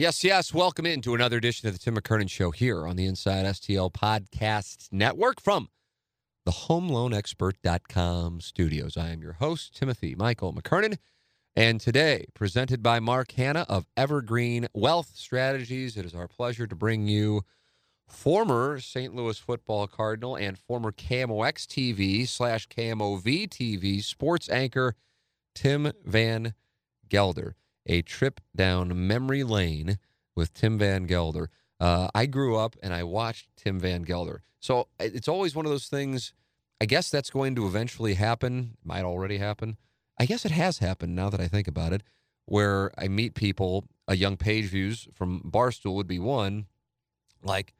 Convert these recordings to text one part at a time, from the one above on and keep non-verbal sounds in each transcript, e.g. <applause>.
Yes, yes. Welcome into another edition of the Tim McKernan Show here on the Inside STL Podcast Network from the HomeLoanExpert.com studios. I am your host, Timothy Michael McKernan, and today, presented by Mark Hanna of Evergreen Wealth Strategies, it is our pleasure to bring you former St. Louis football Cardinal and former KMOX TV slash KMOV TV sports anchor Tim Van Galder a trip down memory lane with Tim Van Galder. Uh, I grew up and I watched Tim Van Galder. So it's always one of those things. I guess that's going to eventually happen. Might already happen. I guess it has happened now that I think about it, where I meet people. A young page views from Barstool would be one, like,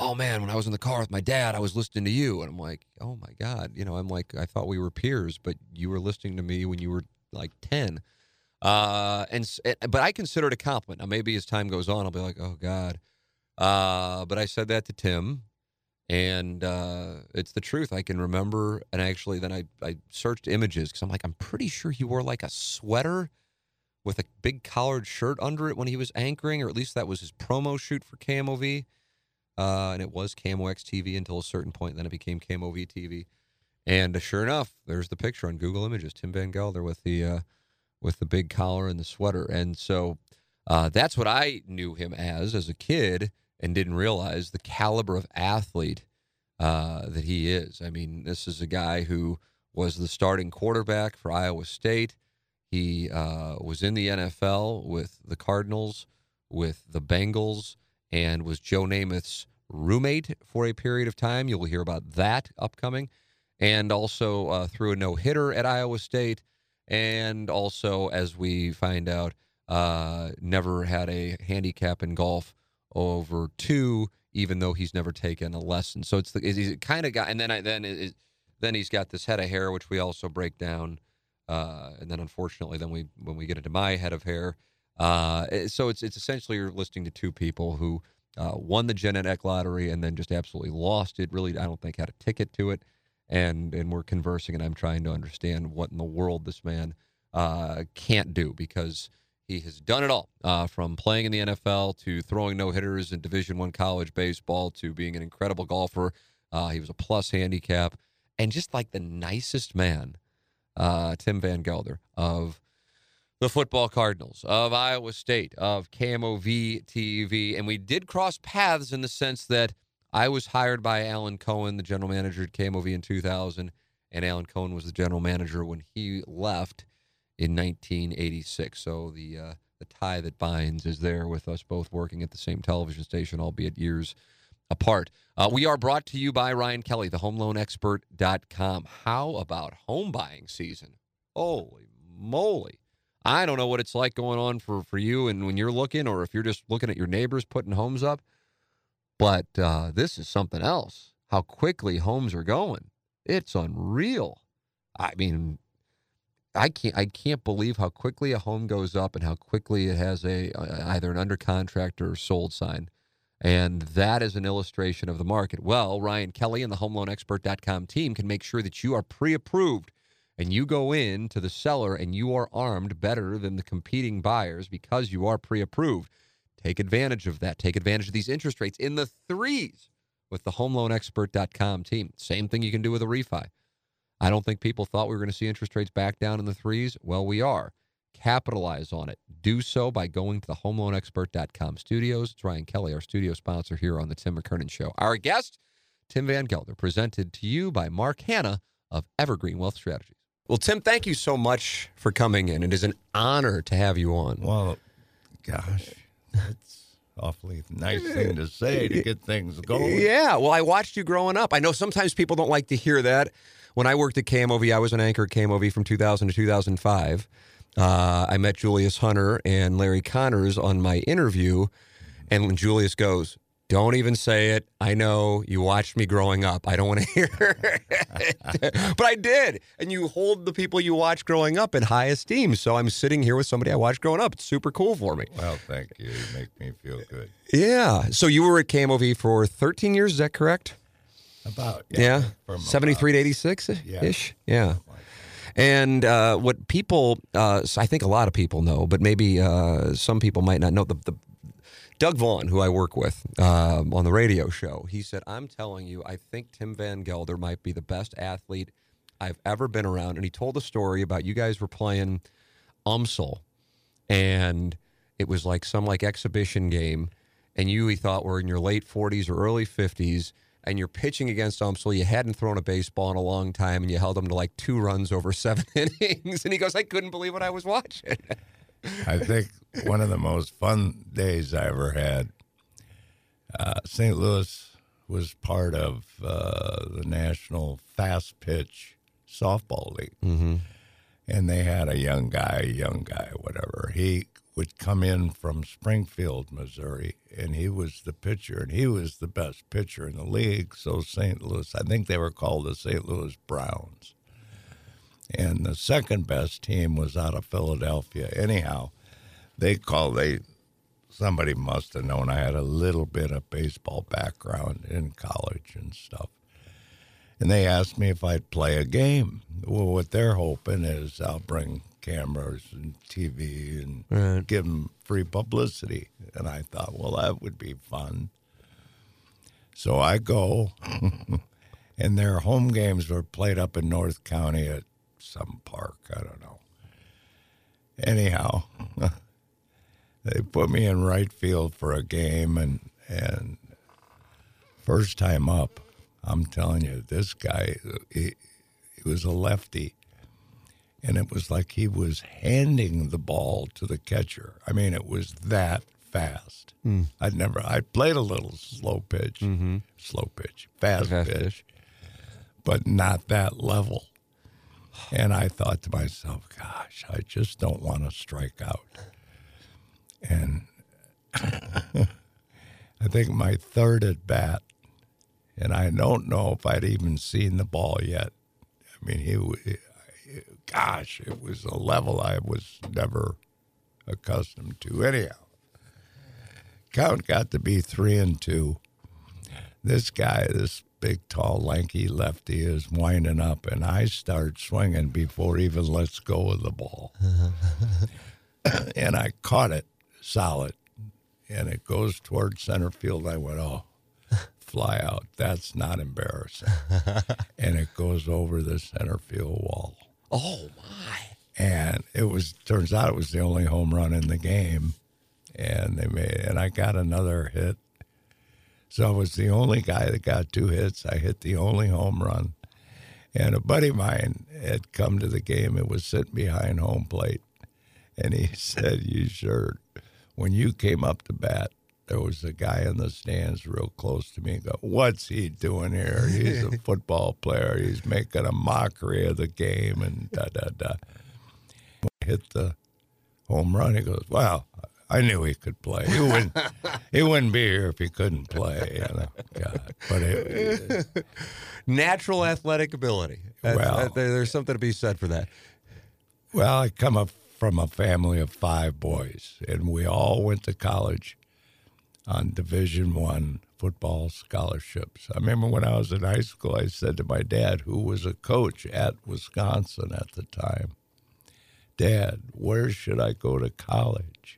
oh man, when I was in the car with my dad, I was listening to you, and I'm like, oh my god, you know, I'm like, I thought we were peers, but you were listening to me when you were like ten. Uh, and eh, but I consider it a compliment. Now maybe as time goes on, I'll be like, oh God. Uh, but I said that to Tim, and uh, it's the truth. I can remember, and actually, then I I searched images because I'm like, I'm pretty sure he wore like a sweater with a big collared shirt under it when he was anchoring, or at least that was his promo shoot for KMOV. Uh, and it was KMOX TV until a certain point. Then it became KMOV TV. And sure enough, there's the picture on Google Images, Tim Van Galder with the uh, with the big collar and the sweater. And so uh, that's what I knew him as as a kid and didn't realize the caliber of athlete uh, that he is. I mean, this is a guy who was the starting quarterback for Iowa State. He uh, was in the NFL with the Cardinals, with the Bengals, and was Joe Namath's roommate for a period of time. You'll hear about that upcoming. And also uh, threw a no hitter at Iowa State and also as we find out, uh, never had a handicap in golf over two, even though he's never taken a lesson. So it's the he's kind of got, and then I, then it, then he's got this head of hair, which we also break down, uh, and then unfortunately, then we when we get into my head of hair, uh, so it's it's essentially you're listening to two people who uh, won the genetic lottery and then just absolutely lost it. Really, I don't think had a ticket to it and and we're conversing, and I'm trying to understand what in the world this man uh, can't do because he has done it all uh, from playing in the NFL to throwing no hitters in Division One college baseball to being an incredible golfer. Uh, he was a plus handicap and just like the nicest man, uh, Tim Van Galder of the football Cardinals, of Iowa State, of KMOV TV. And we did cross paths in the sense that I was hired by Alan Cohen, the general manager at KMOV in 2000, and Alan Cohen was the general manager when he left in 1986. So the uh, the tie that binds is there with us both working at the same television station, albeit years apart. Uh, we are brought to you by Ryan Kelly, the homeloanexpert.com. How about home buying season? Holy moly. I don't know what it's like going on for, for you and when you're looking or if you're just looking at your neighbors putting homes up. But uh, this is something else. How quickly homes are going. It's unreal. I mean, I can't I can't believe how quickly a home goes up and how quickly it has a either an under contract or sold sign. And that is an illustration of the market. Well, Ryan Kelly and the homeloanexpert.com team can make sure that you are pre-approved and you go in to the seller and you are armed better than the competing buyers because you are pre-approved. Take advantage of that. Take advantage of these interest rates in the threes with the homeloanexpert.com team. Same thing you can do with a refi. I don't think people thought we were going to see interest rates back down in the threes. Well, we are. Capitalize on it. Do so by going to the homeloanexpert.com studios. It's Ryan Kelly, our studio sponsor here on the Tim McKernan Show. Our guest, Tim Van Galder, presented to you by Mark Hanna of Evergreen Wealth Strategies. Well, Tim, thank you so much for coming in. It is an honor to have you on. Well, gosh, that's awfully nice thing to say to get things going. Yeah. Well, I watched you growing up. I know sometimes people don't like to hear that. When I worked at KMOV, I was an anchor at KMOV from 2000 to 2005. uh, I met Julius Hunter and Larry Connors on my interview, and when Julius goes, "Don't even say it. I know you watched me growing up. I don't want to <laughs> hear it, but I did." And you hold the people you watch growing up in high esteem. So I'm sitting here with somebody I watched growing up. It's super cool for me. Well, thank you. You make me feel good. Yeah. So you were at KMOV for 13 years. Is that correct? About Yeah. from 73 to about- 86 Yeah. ish. Yeah. And uh, what people, uh, I think a lot of people know, but maybe uh, some people might not know. The, the Doug Vaughn, who I work with um, on the radio show, he said, "I'm telling you, I think Tim Van Galder might be the best athlete I've ever been around." And he told a story about you guys were playing UMSL, and it was like some like exhibition game, and you he thought were in your late 40s or early 50s, and you're pitching against UMSL. You hadn't thrown a baseball in a long time, and you held them to like two runs over <laughs> seven innings. And he goes, "I couldn't believe what I was watching." <laughs> I think one of the most fun days I ever had. Uh, St. Louis was part of uh, the National Fast Pitch Softball League, mm-hmm. and they had a young guy, young guy, whatever. He would come in from Springfield, Missouri, and he was the pitcher, and he was the best pitcher in the league. So St. Louis, I think they were called the St. Louis Browns. And the second best team was out of Philadelphia. Anyhow, they called they somebody must have known I had a little bit of baseball background in college and stuff. And they asked me if I'd play a game. Well, what they're hoping is I'll bring cameras and TV and Right. give them free publicity. And I thought, well, that would be fun. So I go, <laughs> and their home games were played up in North County at some park. I don't know. Anyhow, <laughs> they put me in right field for a game, and and first time up, I'm telling you, this guy, he, he was a lefty, and it was like he was handing the ball to the catcher. I mean, it was that fast. Hmm. I'd never. I played a little slow pitch, mm-hmm. slow pitch, fast, Fast pitch, pitch. but not that level. And I thought to myself, gosh, I just don't want to strike out. And <laughs> I think my third at bat, and I don't know if I'd even seen the ball yet. I mean, he, gosh, it was a level I was never accustomed to. Anyhow, count got to be three and two. This guy, this big, tall, lanky lefty, is winding up, and I start swinging before even lets go of the ball. <laughs> and I caught it solid, and it goes toward center field. I went, oh, fly out. That's not embarrassing. <laughs> and it goes over the center field wall. Oh my! And it was turns out it was the only home run in the game. And they made and I got another hit. So I was the only guy that got two hits. I hit the only home run. And a buddy of mine had come to the game and was sitting behind home plate. And he <laughs> said, You sure when you came up to bat, there was a guy in the stands real close to me. And go, what's he doing here? He's a <laughs> football player. He's making a mockery of the game and da da da. When I hit the home run, he goes, "Well, I knew he could play. He wouldn't. he wouldn't be here if he couldn't play." You know, God. But it, Natural athletic ability. That's, well, that, there's something to be said for that. Well, I come up from a family of five boys, and we all went to college on Division One football scholarships. I remember when I was in high school, I said to my dad, who was a coach at Wisconsin at the time, "Dad, where should I go to college?"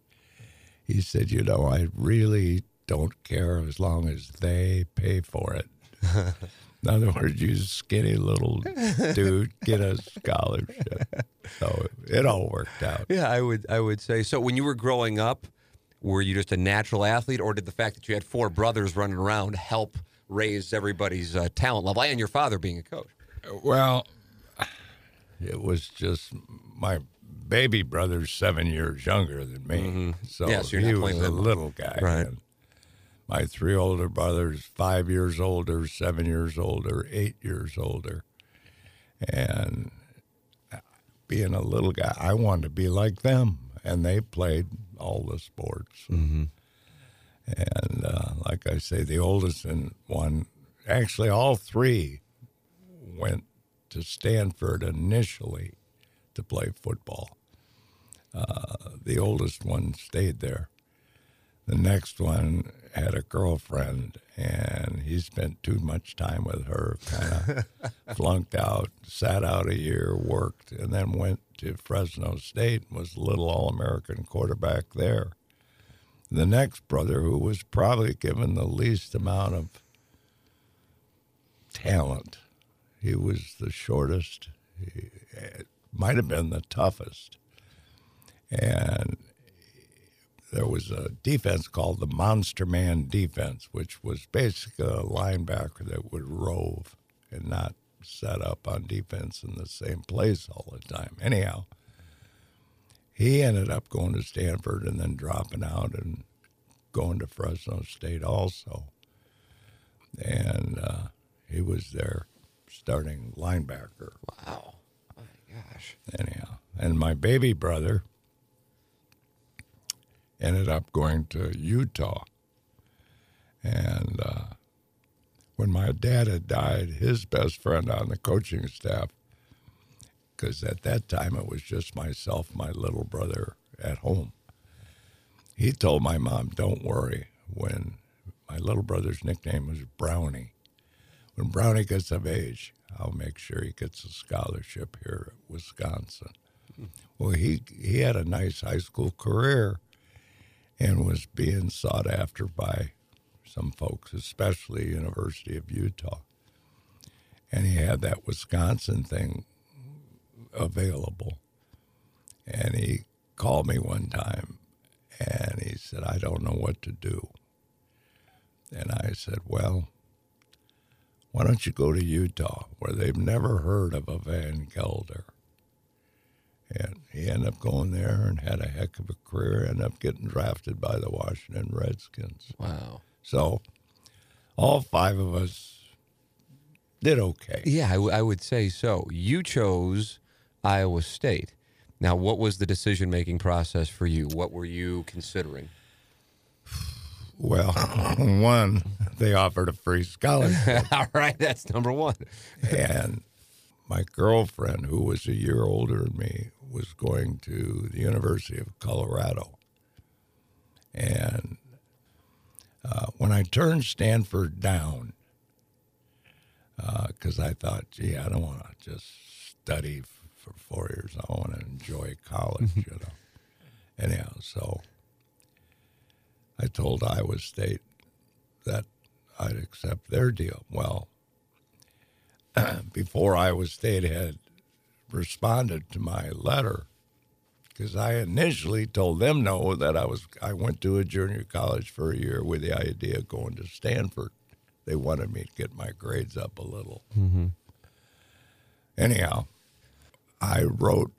He said, "You know, I really don't care as long as they pay for it." <laughs> In other words, you skinny little dude get a scholarship. So it all worked out. Yeah, I would. I would say so. When you were growing up, were you just a natural athlete, or did the fact that you had four brothers running around help raise everybody's uh, talent level, and your father being a coach? Well, it was just my baby brother's seven years younger than me. So Mm-hmm. So you're he was a little guy. Right. My three older brothers, five years older, seven years older, eight years older. And being a little guy, I wanted to be like them, and they played all the sports. Mm-hmm. And uh, like I say, the oldest and one, actually, all three went to Stanford initially to play football. Uh, the oldest one stayed there. The next one had a girlfriend, and he spent too much time with her, kind of <laughs> flunked out, sat out a year, worked, and then went to Fresno State and was a little All American quarterback there. The next brother, who was probably given the least amount of talent, he was the shortest, he might have been the toughest. And there was a defense called the Monster Man defense, which was basically a linebacker that would rove and not set up on defense in the same place all the time. Anyhow, he ended up going to Stanford and then dropping out and going to Fresno State also. And uh, he was their starting linebacker. Wow. My gosh. Anyhow, and my baby brother ended up going to Utah. And uh, when my dad had died, his best friend on the coaching staff, because at that time it was just myself, my little brother at home, he told my mom, Don't worry. When my little brother's nickname was Brownie, when Brownie gets of age, I'll make sure he gets a scholarship here at Wisconsin. Well, he he had a nice high school career and was being sought after by some folks, especially University of Utah. And he had that Wisconsin thing available. And he called me one time and he said, I don't know what to do. And I said, Well, why don't you go to Utah where they've never heard of a Van Galder? And he ended up going there and had a heck of a career, ended up getting drafted by the Washington Redskins. Wow. So all five of us did okay. Yeah, I, w- I would say so. You chose Iowa State. Now, what was the decision making process for you? What were you considering? Well, <laughs> one, they offered a free scholarship. <laughs> All right, that's number one. and my girlfriend, who was a year older than me, was going to the University of Colorado. And uh, when I turned Stanford down, because uh, I thought, gee, I don't want to just study f- for four years. I want to enjoy college, you know. Anyhow, so I told Iowa State that I'd accept their deal. Well, before Iowa State had responded to my letter, because I initially told them no that I was I went to a junior college for a year with the idea of going to Stanford. They wanted me to get my grades up a little. Mm-hmm. Anyhow, I wrote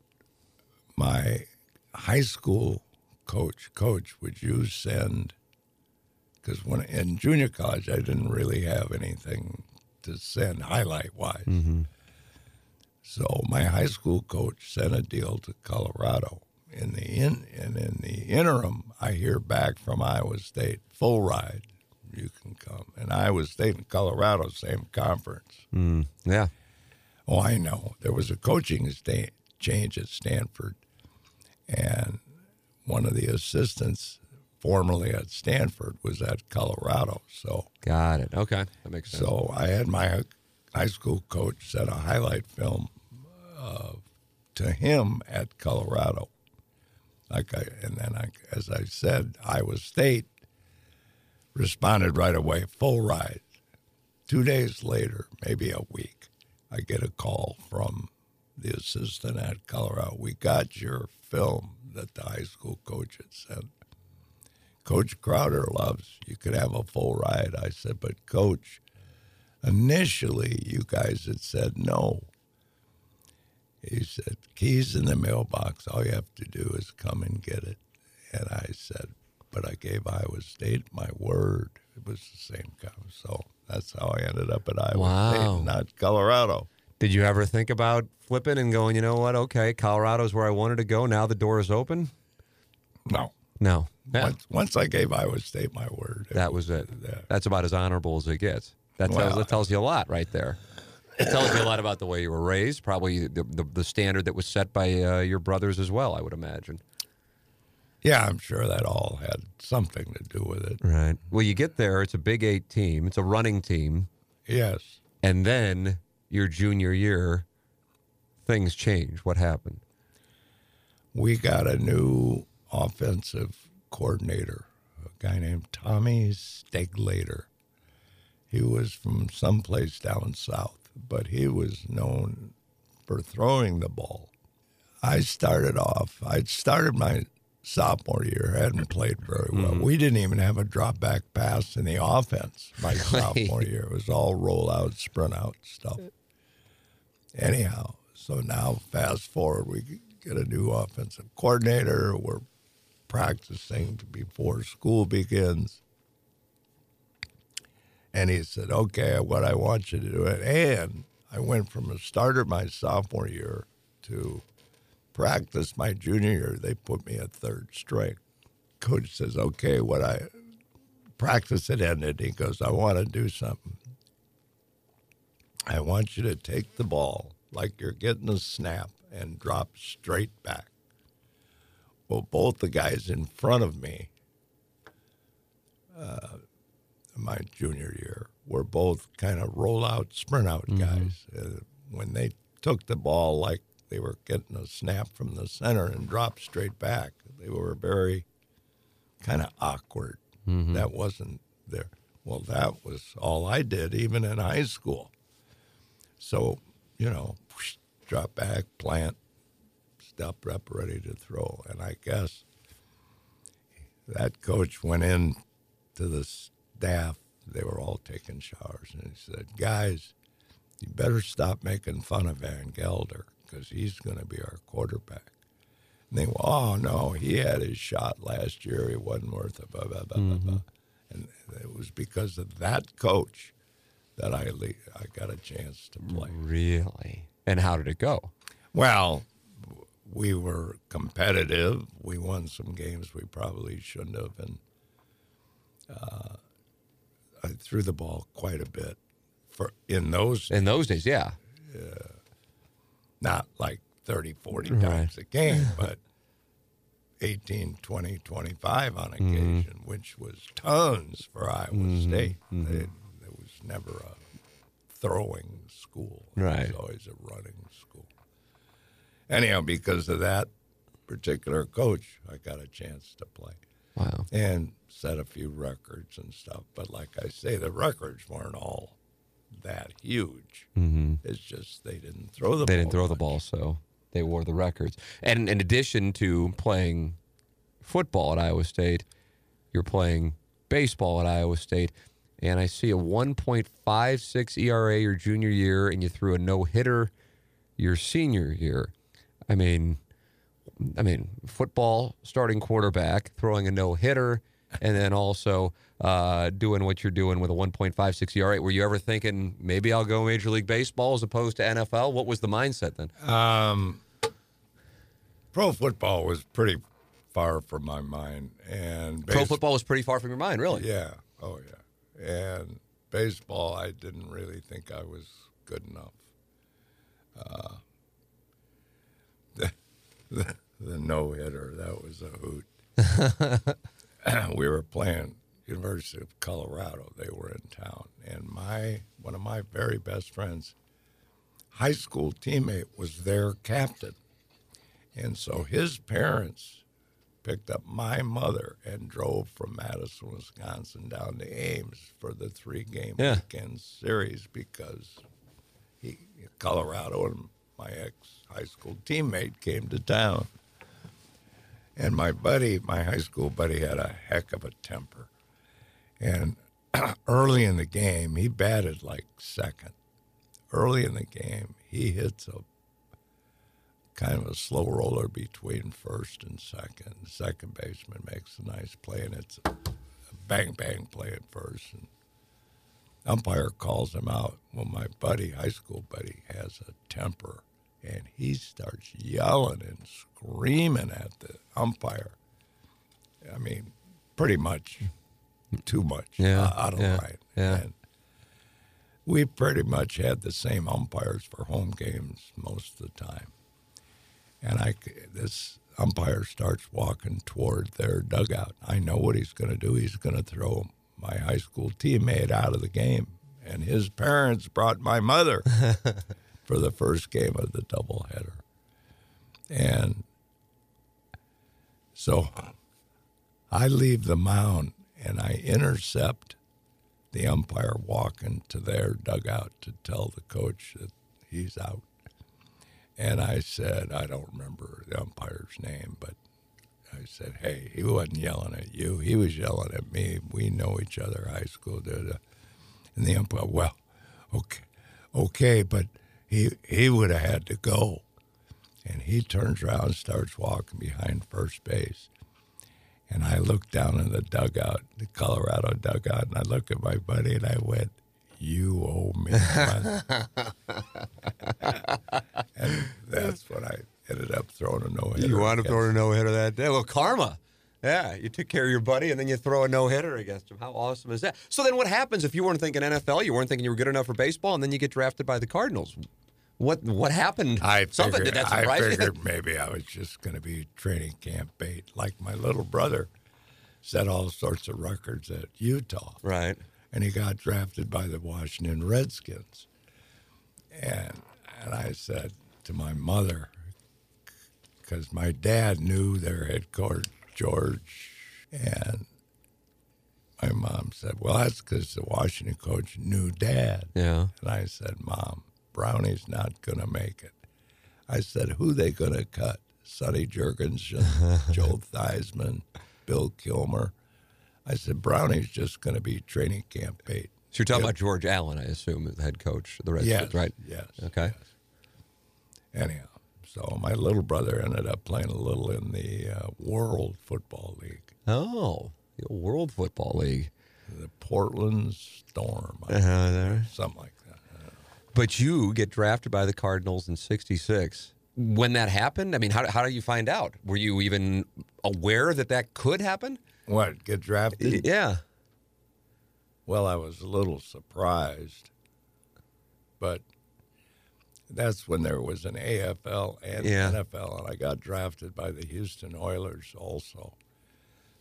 my high school coach, Coach, would you send? Because when in junior college, I didn't really have anything to send highlight wise. So my high school coach sent a deal to Colorado. In the in and in the interim, I hear back from Iowa State, full ride, you can come. And Iowa State and Colorado, same conference. Mm, yeah. Oh, I know. There was a coaching sta- change at Stanford, and one of the assistants formerly at Stanford was at Colorado. So, Got it. Okay. That makes sense. so I had my high school coach send a highlight film uh, to him at Colorado. Like I, and then I, as I said, Iowa State responded right away, full ride. Two days later, maybe a week, I get a call from the assistant at Colorado. We got your film that the high school coach had sent. Coach Crowder loves. You could have a full ride. I said, but coach, initially you guys had said no. He said, keys in the mailbox. All you have to do is come and get it. And I said, but I gave Iowa State my word. It was the same kind. So that's how I ended up at Iowa Wow. State, not Colorado. Did you ever think about flipping and going, you know what? Okay, Colorado's where I wanted to go. Now the door is open. No. No. Yeah. Once, once I gave Iowa State my word, That was it. Yeah. That's about as honorable as it gets. That tells, Well- that tells you a lot right there. It tells you a lot about the way you were raised, probably the, the, the standard that was set by uh, your brothers as well, I would imagine. Yeah, I'm sure that all had something to do with it. Right. Well, you get there, it's a Big Eight team, it's a running team, Yes. and then your junior year, things change. What happened? We got a new offensive coordinator, a guy named Tommy Steglater. He was from someplace down south, but he was known for throwing the ball. I started off, I'd started my sophomore year, hadn't played very well. Mm-hmm. We didn't even have a drop back pass in the offense my <laughs> sophomore year. It was all roll out, sprint out stuff. Anyhow, so now fast forward, we get a new offensive coordinator. We're practicing before school begins. And he said, okay, what I want you to do. And I went from a starter my sophomore year to practice my junior year. They put me at third string. Coach says, okay, what I practice it ended. He goes, I want to do something. I want you to take the ball like you're getting a snap and drop straight back. Well, both the guys in front of me, uh, my junior year, were both kind of roll out, sprint out guys. Uh, when they took the ball like they were getting a snap from the center and dropped straight back, they were very kind of awkward. That wasn't there. Well, that was all I did, even in high school. So, you know, drop back, plant, step up, ready to throw. And I guess that coach went in to the staff. They were all taking showers, and he said, "Guys, you better stop making fun of Van Galder because he's going to be our quarterback." And they went, "Oh no, he had his shot last year. He wasn't worth it." Blah blah blah blah mm-hmm. blah. And it was because of that coach that I le- I got a chance to play. Really? And how did it go? Well, we were competitive. We won some games we probably shouldn't have, and uh, I threw the ball quite a bit. For in those, In those days, yeah. not like 30, 40 Right. times a game, <laughs> but 18, 20, 25 on Mm-hmm. occasion, which was tons for Iowa State. It, it was never a throwing school. It was always a running school. Anyhow, because of that particular coach, I got a chance to play Wow. and set a few records and stuff. But like I say, the records weren't all that huge. Mm-hmm. It's just they didn't throw the They ball. didn't throw the ball, so they wore the records. And in addition to playing football at Iowa State, you're playing baseball at Iowa State. And I see a 1.56 ERA your junior year, and you threw a no hitter your senior year. I mean, I mean, football starting quarterback throwing a no hitter, and then also uh, doing what you're doing with a 1.56 ERA. Were you ever thinking maybe I'll go Major League Baseball as opposed to NFL? What was the mindset then? Um, pro football was pretty far from my mind, and Pro football was pretty far from your mind, really. Yeah, oh yeah, and baseball, I didn't really think I was good enough. Uh, <laughs> the the, the no hitter, that was a hoot. <laughs> we were playing University of Colorado. They were in town, and my one of my very best friends, high school teammate, was their captain, and so his parents picked up my mother and drove from Madison, Wisconsin, down to Ames for the three-game Yeah. weekend series because he, Colorado, and my ex high school teammate came to town. And my buddy, my high school buddy, had a heck of a temper. And <clears throat> early in the game, he batted like second. Early in the game, he hits a kind of a slow roller between first and second. The second baseman makes a nice play, and it's a bang bang play at first. And umpire calls him out. Well, my buddy, high school buddy, has a temper, and he starts yelling and screaming at the umpire. I mean, pretty much too much Yeah, uh, out of yeah, line. yeah. And we pretty much had the same umpires for home games most of the time. And I, this umpire starts walking toward their dugout. I know what he's going to do. He's going to throw my high school teammate out of the game. And his parents brought my mother <laughs> for the first game of the doubleheader. And so I leave the mound and I intercept the umpire walking to their dugout to tell the coach that he's out. And I said, I don't remember the umpire's name, but I said, hey, he wasn't yelling at you. He was yelling at me. We know each other, high school. Da. And the umpire, well, okay, okay, but he he would have had to go. And he turns around and starts walking behind first base. And I look down in the dugout, the Colorado dugout, and I look at my buddy and I went, You owe me money. <laughs> and that's what I ended up throwing a no hitter. You wound up throwing a no hitter that day. Well, karma. Yeah, you took care of your buddy, and then you throw a no hitter against him. How awesome is that? So then, what happens if you weren't thinking NFL? You weren't thinking you were good enough for baseball, and then you get drafted by the Cardinals. What what happened? I Something figured, did that I you? figured maybe I was just going to be training camp bait. Like my little brother set all sorts of records at Utah. Right. and he got drafted by the Washington Redskins. And and I said to my mother, because my dad knew their head coach George, and my mom said, "Well, that's because the Washington coach knew Dad." Yeah. And I said, "Mom, Brownie's not going to make it." I said, "Who they going to cut? Sonny Jurgensen, <laughs> Joe Theismann, Bill Kilmer." I said, "Brownie's just going to be training camp bait." So you're talking Yeah. about George Allen, I assume, the head coach of the Redskins, Yes, right? yes, Okay. Anyhow, so my little brother ended up playing a little in the uh, World Football League, Oh, the World Football League. the Portland Storm, Uh, there. something like that. But you get drafted by the Cardinals in '66. When that happened, I mean, how, how do you find out? Were you even aware that that could happen? What, get drafted? Yeah. Well, I was a little surprised, but that's when there was an AFL and Yeah. NFL, and I got drafted by the Houston Oilers also.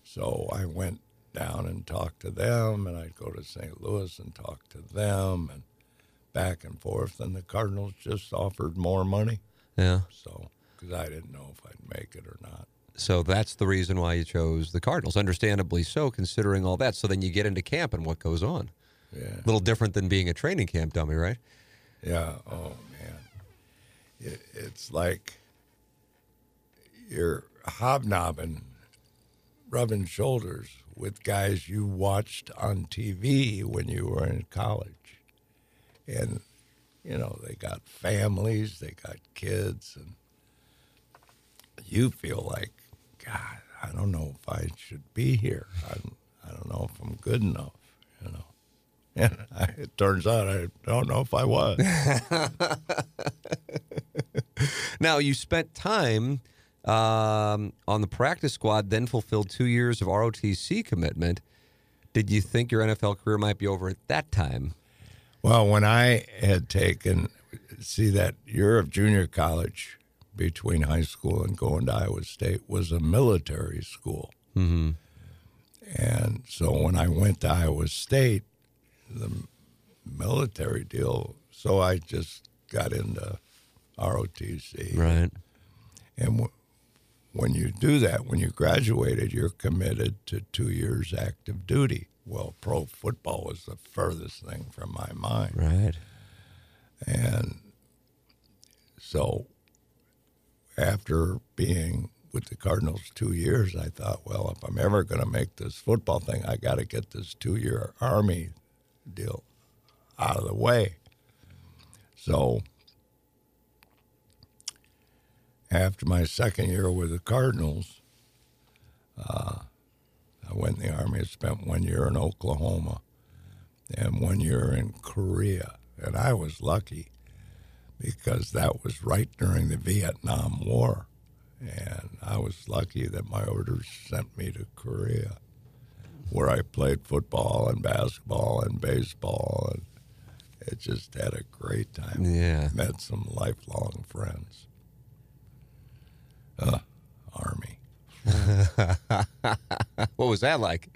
So I went down and talked to them, and I'd go to St. Louis and talk to them, and back and forth. And the Cardinals just offered more money, Yeah. so because I didn't know if I'd make it or not. So that's the reason why you chose the Cardinals. Understandably so, considering all that. So then you get into camp and what goes on. Yeah. A little different than being a training camp dummy, right? Yeah. Oh man, it, it's like you're hobnobbing, rubbing shoulders with guys you watched on TV when you were in college, and you know they got families, they got kids, and you feel like, God, I don't know if I should be here. I don't, I don't know if I'm good enough. You know. And <laughs> I, it turns out I don't know if I was. <laughs> <laughs> Now, you spent time um, on the practice squad, then fulfilled two years of ROTC commitment. Did you think your NFL career might be over at that time? well, when I had taken, see, that year of junior college between high school and going to Iowa State was a military school. Mm-hmm. And so when I went to Iowa State, the military deal, so I just got into ROTC. Right. And w- when you do that, when you graduated, you're committed to two years active duty. Well, pro football was the furthest thing from my mind. Right. And so after being with the Cardinals two years, I thought, well, if I'm ever going to make this football thing, I got to get this two year Army deal out of the way. So after my second year with the Cardinals, uh, I went in the Army. I spent one year in Oklahoma. and one year in Korea. And I was lucky because that was right during the Vietnam War. And I was lucky that my orders sent me to Korea, where I played football and basketball and baseball. And it just had a great time. Yeah. Met some lifelong friends. Uh, Army. <laughs> what was that like?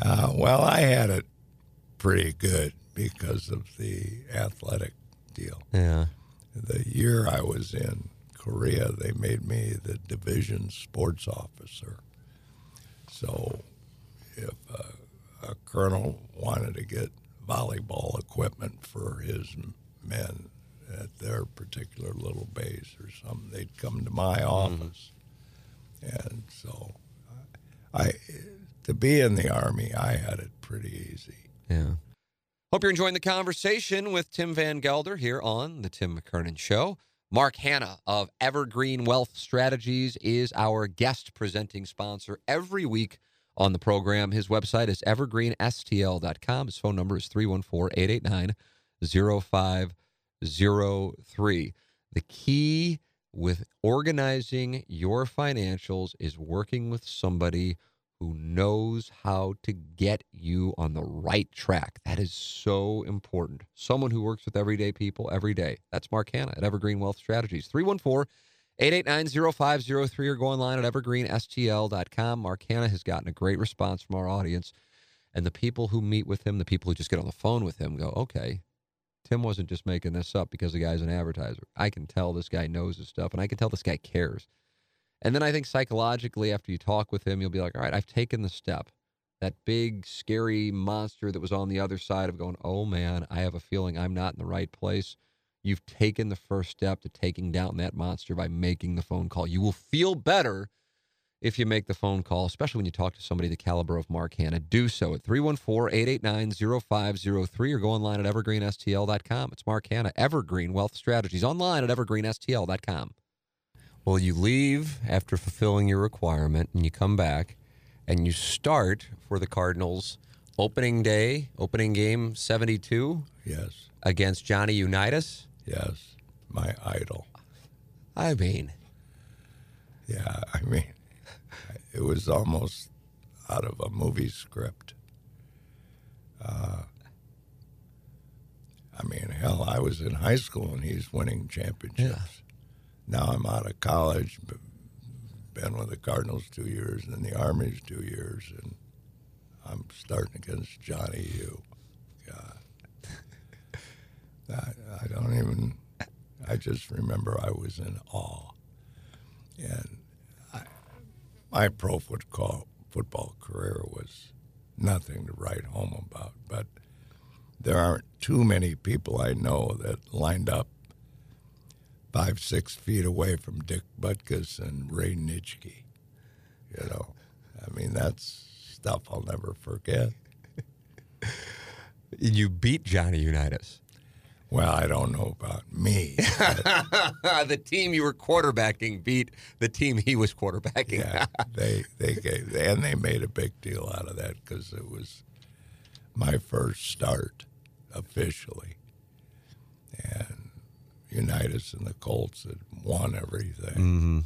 Uh, well, I had it pretty good because of the athletic deal. Yeah. The year I was in Korea, they made me the division sports officer. So if uh, a colonel wanted to get volleyball equipment for his men at their particular little base or something, they'd come to my mm-hmm. office. And so I to be in the army, I had it pretty easy. Yeah. Hope you're enjoying the conversation with Tim Van Galder here on the Tim McKernan Show. Mark Hanna of Evergreen Wealth Strategies is our guest presenting sponsor every week on the program. His website is evergreenstl.com. His phone number is 314 889 0503. The key with organizing your financials is working with somebody who knows how to get you on the right track. That is so important. Someone who works with everyday people every day. That's Mark Hanna at Evergreen Wealth Strategies. 314 889 0503 or go online at evergreenstl.com. Mark Hanna has gotten a great response from our audience. And the people who meet with him, the people who just get on the phone with him, go, okay, Tim wasn't just making this up because the guy's an advertiser. I can tell this guy knows his stuff, and I can tell this guy cares. And then I think psychologically, after you talk with him, you'll be like, all right, I've taken the step. That big, scary monster that was on the other side of going, oh man, I have a feeling I'm not in the right place. You've taken the first step to taking down that monster by making the phone call. You will feel better if you make the phone call, especially when you talk to somebody the caliber of Mark Hanna. Do so at 314 889 0503 or go online at evergreenstl.com. It's Mark Hanna, Evergreen Wealth Strategies, online at evergreenstl.com. Well, you leave after fulfilling your requirement and you come back and you start for the Cardinals opening day, opening game 72 Yes, against Johnny Unitas. yes, my idol. I mean, Yeah, I mean, it was almost out of a movie script. Uh, I mean, hell, I was in high school and he's winning championships. Now I'm out of college, been with the Cardinals two years and the Army's two years, and I'm starting against Johnny U. God, I, I don't even. I just remember I was in awe, and my pro football football career was nothing to write home about. But there aren't too many people I know that lined up five, six feet away from Dick Butkus and Ray Nitschke. You know, I mean that's stuff I'll never forget. <laughs> you beat Johnny Unitas. Well, I don't know about me. <laughs> the team you were quarterbacking beat the team he was quarterbacking. yeah, they they gave and they made a big deal out of that because it was my first start officially, and Unitas and the Colts had won everything. Mm-hmm.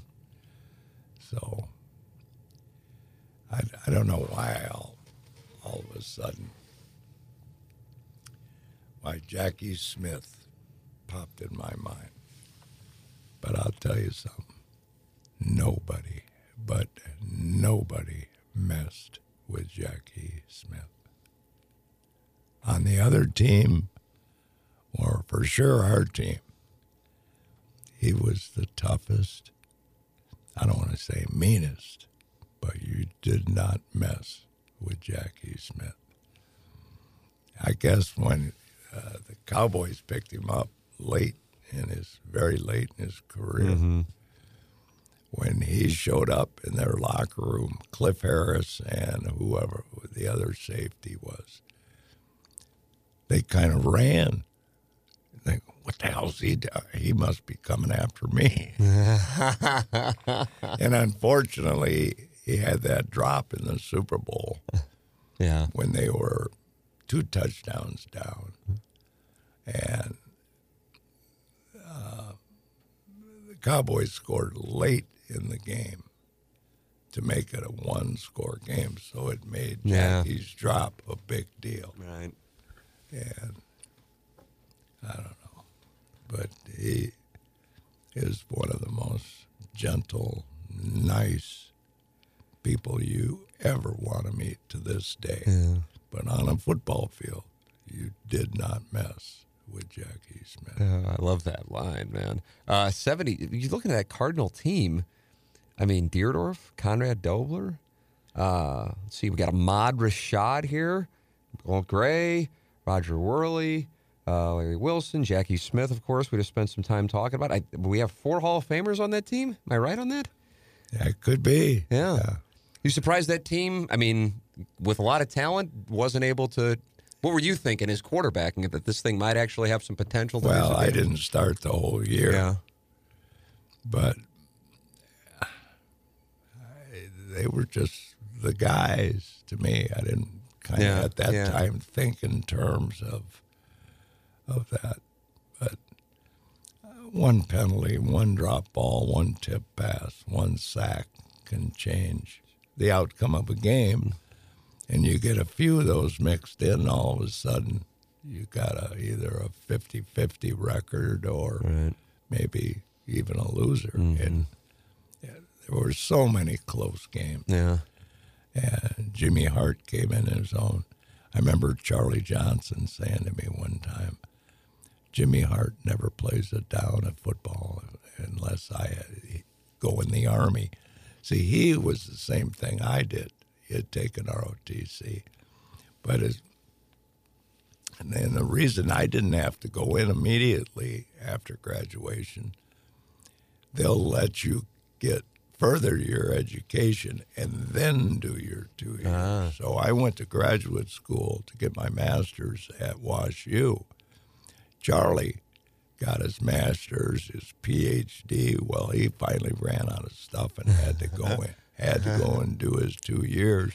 So I, I don't know why all all of a sudden why Jackie Smith popped in my mind. But I'll tell you something. Nobody, but nobody messed with Jackie Smith. On the other team, or for sure our team, he was the toughest, I don't want to say meanest, but you did not mess with Jackie Smith. I guess when uh, the Cowboys picked him up late in his, very late in his career, Mm-hmm. when he showed up in their locker room, Cliff Harris and whoever the other safety was, they kind of ran. Think, what the hell's he doing? He must be coming after me. <laughs> and unfortunately, he had that drop in the Super Bowl Yeah. when they were two touchdowns down, and uh, the Cowboys scored late in the game to make it a one-score game. So it made Yeah. Jackie's drop a big deal, Right. and I don't know, but he is one of the most gentle, nice people you ever want to meet to this day. But on a football field, you did not mess with Jackie Smith. Uh, I love that line, man. Uh, 70, you look at that Cardinal team. I mean, Dierdorf, Conrad Dobler. Uh, let's see, we got Ahmad Rashad here, Walt Gray, Roger Wehrli, uh, Larry Wilson, Jackie Smith, of course. We just spent some time talking about. I, we have four Hall of Famers on that team. Am I right on that? Yeah, it could be. Yeah. You surprised that team? I mean, with a lot of talent, wasn't able to. What were you thinking as quarterbacking that this thing might actually have some potential? To Well, I didn't start the whole year, Yeah. but I, they were just the guys to me. I didn't kind Yeah, of at that yeah. time think in terms of of that. But uh, one penalty, one drop ball, one tip pass, one sack can change the outcome of a game. And you get a few of those mixed in, all of a sudden you got a, either a 50 50 record or Right. maybe even a loser. Mm-hmm. And yeah, there were so many close games. Yeah. And Jimmy Hart came in his own. I remember Charlie Johnson saying to me one time, Jimmy Hart never plays a down of football unless I go in the Army. See, he was the same thing I did. He had taken ROTC. But his, and then the reason I didn't have to go in immediately after graduation, they'll let you get further your education and then do your two years. Ah. So I went to graduate school to get my master's at Wash U. Charlie got his master's, his PhD. Well, he finally ran out of stuff and had to go <laughs> in, had to go and do his two years.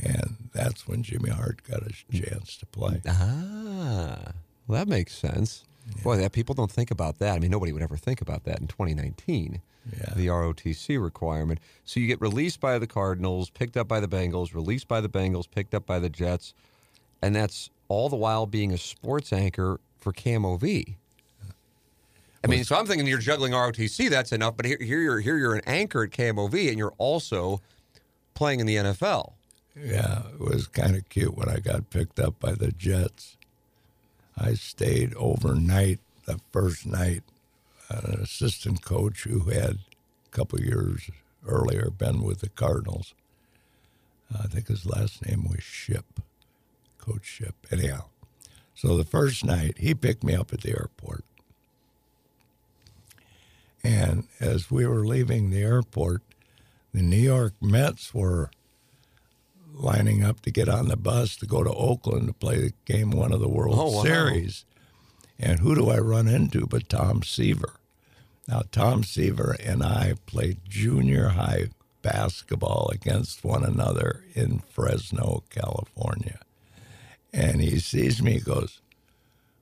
And that's when Jimmy Hart got his chance to play. Ah, well, that makes sense. Boy, that people don't think about that. I mean, nobody would ever think about that in 2019. Yeah. The ROTC requirement. So you get released by the Cardinals, picked up by the Bengals, released by the Bengals, picked up by the Jets, and that's all the while being a sports anchor for KMOV. I mean, so I'm thinking you're juggling ROTC, that's enough, but here, here you're here you're an anchor at KMOV, and you're also playing in the NFL. Yeah, it was kind of cute when I got picked up by the Jets. I stayed overnight the first night. An assistant coach who had a couple years earlier been with the Cardinals. I think his last name was Ship, Coach Ship. Anyhow, so the first night he picked me up at the airport. And as we were leaving the airport, the New York Mets were lining up to get on the bus to go to Oakland to play the game one of the World Oh, wow. Series. And who do I run into but Tom Seaver? Now, Tom Seaver and I played junior high basketball against one another in Fresno, California. And he sees me, he goes,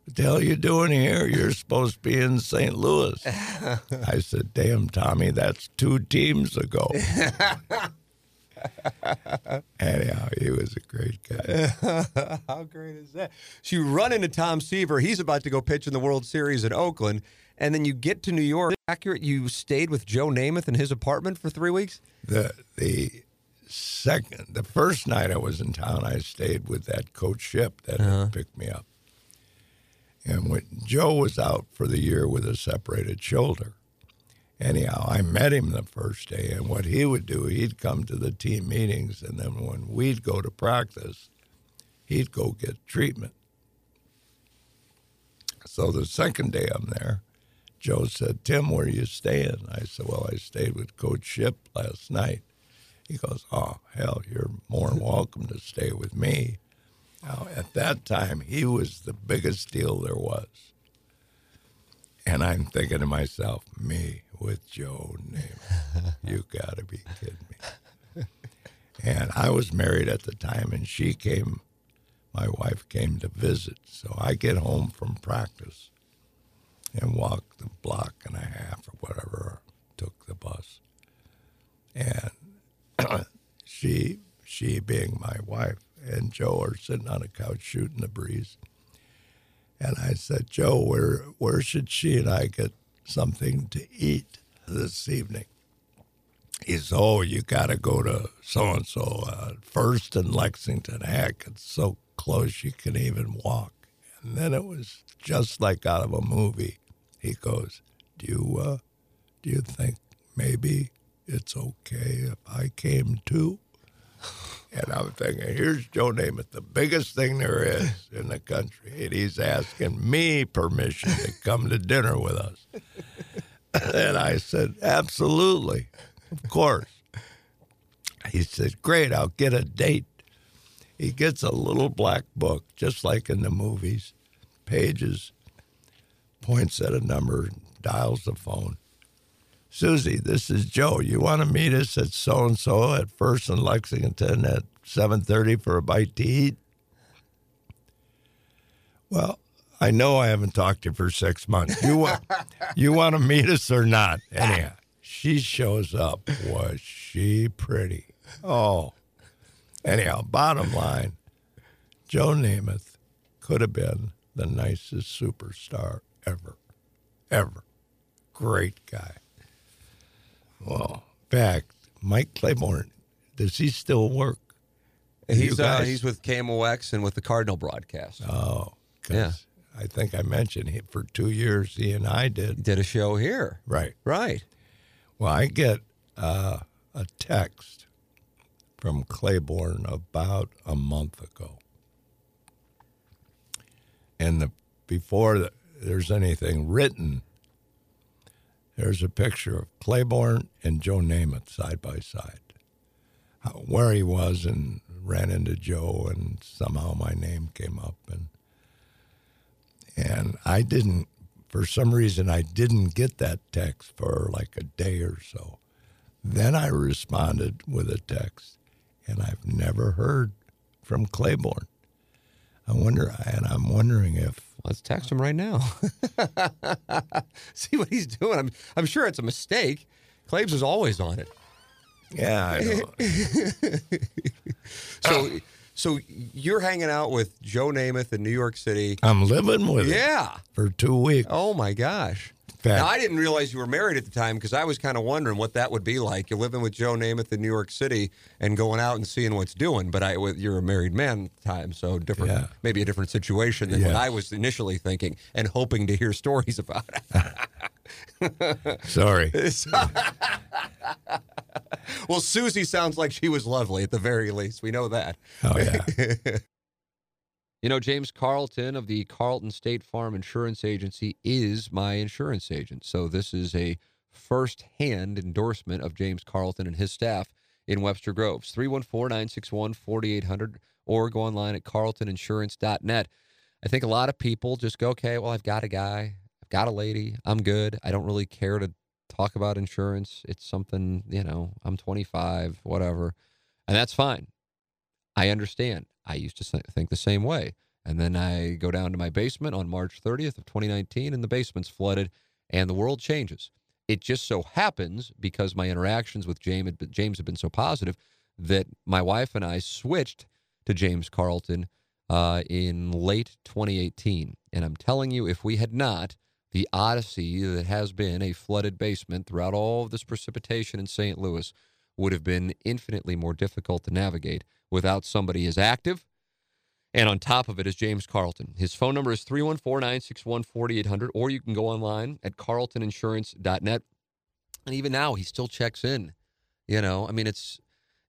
What the hell are you doing here? You're supposed to be in St. Louis. <laughs> I said, Damn, Tommy, that's two teams ago. <laughs> Anyhow, he was a great guy. <laughs> How great is that? So you run into Tom Seaver. He's about to go pitch in the World Series in Oakland. And then you get to New York. Accurate, you stayed with Joe Namath in his apartment for three weeks? The the second, the first night I was in town, I stayed with that coach Ship that had uh-huh. picked me up. And when Joe was out for the year with a separated shoulder, anyhow, I met him the first day, and what he would do, he'd come to the team meetings, and then when we'd go to practice, he'd go get treatment. So the second day I'm there, Joe said, Tim, where are you staying? I said, Well, I stayed with Coach Ship last night. He goes, Oh, hell, you're more welcome to stay with me. Now, at that time, he was the biggest deal there was. And I'm thinking to myself, me with Joe Namath. You got to be kidding me. And I was married at the time, and she came my wife came to visit. So I get home from practice and walk the block and a half or whatever, took the bus. And <clears throat> she, she being my wife, and Joe are sitting on a couch shooting the breeze. And I said, Joe, where where should she and I get something to eat this evening? He said, Oh, you got to go to so and so first in Lexington. Heck, it's so close you can even walk. And then it was just like out of a movie. He goes, Do you uh, do you think maybe it's okay if I came too? And I'm thinking, here's Joe Namath, the biggest thing there is in the country, and he's asking me permission to come to dinner with us. And I said, absolutely, of course. He said, great, I'll get a date. He gets a little black book, just like in the movies, pages, points at a number, dials the phone. Susie, this is Joe. You want to meet us at so and so at First and Lexington at seven thirty for a bite to eat? Well, I know I haven't talked to you for six months. You want <laughs> you want to meet us or not? Anyhow, she shows up. Was she pretty? Oh, anyhow, bottom line, Joe Namath could have been the nicest superstar ever, ever. Great guy. Well, in fact, Mike Claiborne, does he still work? He's uh, he's with KMOX and with the Cardinal broadcast. Oh, Yeah. I think I mentioned he, for two years he and I did. Did a show here. Right. Right. Well, I get uh, a text from Claiborne about a month ago, and the before the, there's anything written, there's a picture of Claiborne and Joe Namath side by side. How, where he was and ran into Joe, and somehow my name came up, and and I didn't, for some reason, I didn't get that text for like a day or so. Then I responded with a text, and I've never heard from Claiborne. I wonder, and I'm wondering if Let's text him right now. <laughs> See what he's doing. I'm I'm sure it's a mistake. Claves is always on it. Yeah, I know. <laughs> So so you're hanging out with Joe Namath in New York City. I'm living with it Yeah. for two weeks. Oh my gosh. Now I didn't realize you were married at the time because I was kind of wondering what that would be like. You're living with Joe Namath in New York City and going out and seeing what's doing. But I, you're a married man at the time, so different, Yeah. maybe a different situation than what I was initially thinking and hoping to hear stories <laughs> about. Sorry. <laughs> well, Susie sounds like she was lovely at the very least. We know that. Oh yeah, <laughs> You know, James Carlton of the Carlton State Farm Insurance Agency is my insurance agent. So this is a first-hand endorsement of James Carlton and his staff in Webster Groves. 314-961-4800 or go online at carltoninsurance.net. I think a lot of people just go, okay, well, I've got a guy, got a lady, I'm good. I don't really care to talk about insurance. It's something, you know, I'm 25, whatever. And that's fine. I understand. I used to think the same way. And then I go down to my basement on March 30th of 2019 and the basement's flooded and the world changes. It just so happens because my interactions with James James had been so positive that my wife and I switched to James Carlton uh, in late 2018. And I'm telling you, if we had not, the odyssey that has been a flooded basement throughout all of this precipitation in St. Louis would have been infinitely more difficult to navigate without somebody as active. And on top of it is James Carlton. His phone number is 314 961 4800, or you can go online at carltoninsurance.net. And even now, he still checks in. You know, I mean, it's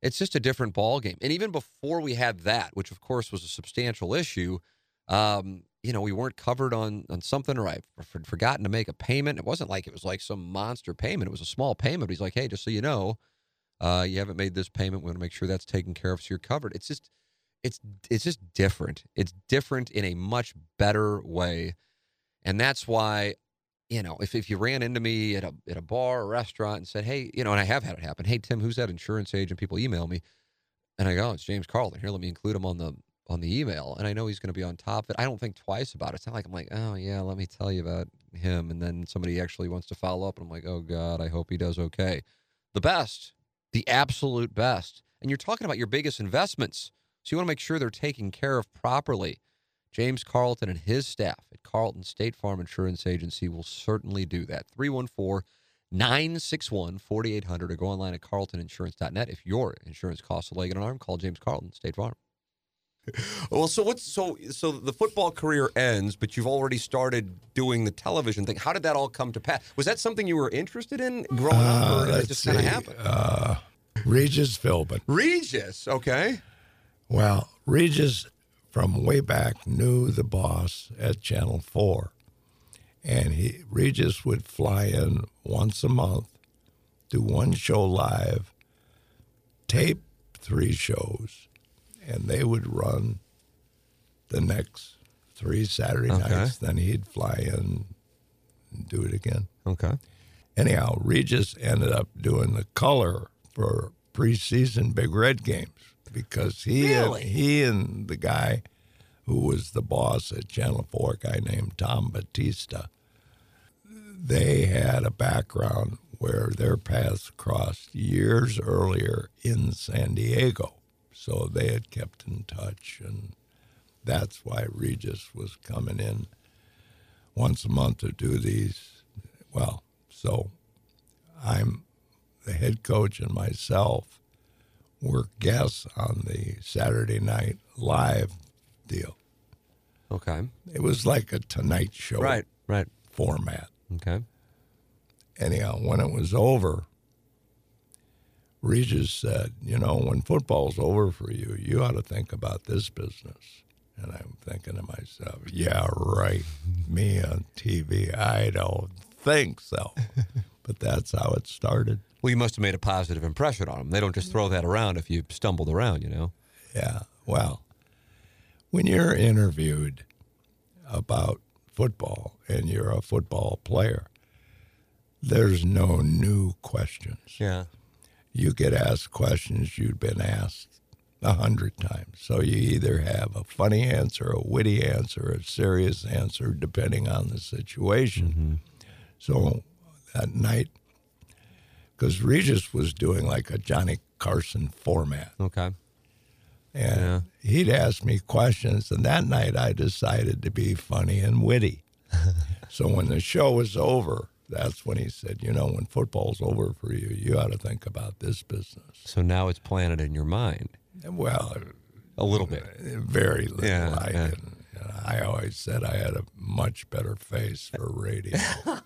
it's just a different ball game. And even before we had that, which of course was a substantial issue, um, you know, we weren't covered on on something, or I had forgotten to make a payment. It wasn't like it was like some monster payment. It was a small payment. But he's like, hey, just so you know, uh, you haven't made this payment. We want to make sure that's taken care of, so you're covered. It's just, it's it's just different. It's different in a much better way, and that's why, you know, if if you ran into me at a at a bar or restaurant and said, hey, you know, and I have had it happen. Hey, Tim, who's that insurance agent? People email me, and I go, oh, it's James Carlton. Here, let me include him on the on the email, and I know he's going to be on top of it. I don't think twice about it. It's not like I'm like, oh yeah, let me tell you about him, and then somebody actually wants to follow up, and I'm like, oh god, I hope he does okay. The best, the absolute best, and you're talking about your biggest investments, so you want to make sure they're taken care of properly. James Carlton and his staff at Carlton State Farm Insurance Agency will certainly do that. 314 961 4800 or go online at carltoninsurance.net. If your insurance costs a leg and an arm, call James Carlton, State Farm. Well, so what's so so the football career ends, but you've already started doing the television thing. How did that all come to pass? Was that something you were interested in growing up, or did it just kind of happen? Uh, Regis Philbin. Regis, okay. Well, Regis from way back knew the boss at Channel 4. And he Regis would fly in once a month, do one show live, tape three shows, and they would run the next three Saturday Okay. nights. Then he'd fly in and do it again. Okay. Anyhow, Regis ended up doing the color for preseason Big Red games because he Really? and, he and the guy who was the boss at Channel 4, a guy named Tom Batista, they had a background where their paths crossed years earlier in San Diego. So they had kept in touch, and that's why Regis was coming in once a month to do these. Well, so I'm the head coach and myself were guests on the Saturday night live deal. Okay. It was like a Tonight Show Right. Right. format. Okay. Anyhow, when it was over, Regis said, You know, when football's over for you, you ought to think about this business. And I'm thinking to myself, Yeah, right. Me on TV, I don't think so. <laughs> but that's how it started. Well, you must have made a positive impression on them. They don't just throw that around if you stumbled around, you know. Yeah. Well, when you're interviewed about football and you're a football player, there's no new questions. Yeah. You get asked questions you've been asked a hundred times. So you either have a funny answer, a witty answer, a serious answer, depending on the situation. Mm-hmm. So that night, because Regis was doing like a Johnny Carson format. Okay. And Yeah. he'd ask me questions, and that night I decided to be funny and witty. <laughs> so when the show was over, that's when he said, You know, when football's over for you, you ought to think about this business. So now it's planted in your mind well, a little bit. Uh, very little. Yeah, I, yeah. didn't. I always said I had a much better face for radio.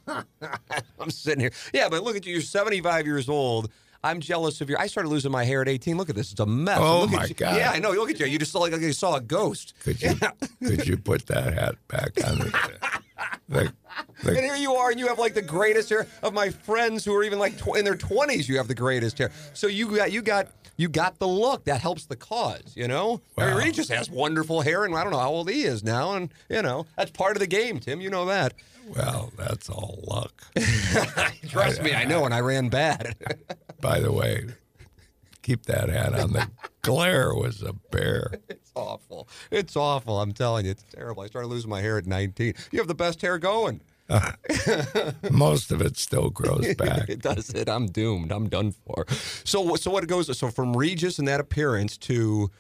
<laughs> I'm sitting here. Yeah, but look at you. You're 75 years old. I'm jealous of your. I started losing my hair at 18. Look at this. It's a mess. Oh, Look my. God. Yeah, I know. Look at you. You just saw like, you saw a ghost. Could you <laughs> could you put that hat back on? The, <laughs> the, And here you are, and you have like the greatest hair of my friends who are even like tw- in their 20s. You have the greatest hair. So you got you got you got the look that helps the cause. You know, I mean, Wow. he just has wonderful hair, and I don't know how old he is now, and you know that's part of the game, Tim. You know that. well, that's all luck. <laughs> Trust me, I know. And I ran bad. By the way, keep that hat on. The <laughs> glare was a bear. It's awful. It's awful. I'm telling you, it's terrible. I started losing my hair at 19. You have the best hair going. Most of it still grows <laughs> back. it does it. I'm doomed. I'm done for. So, so what it goes? So from Regis and that appearance to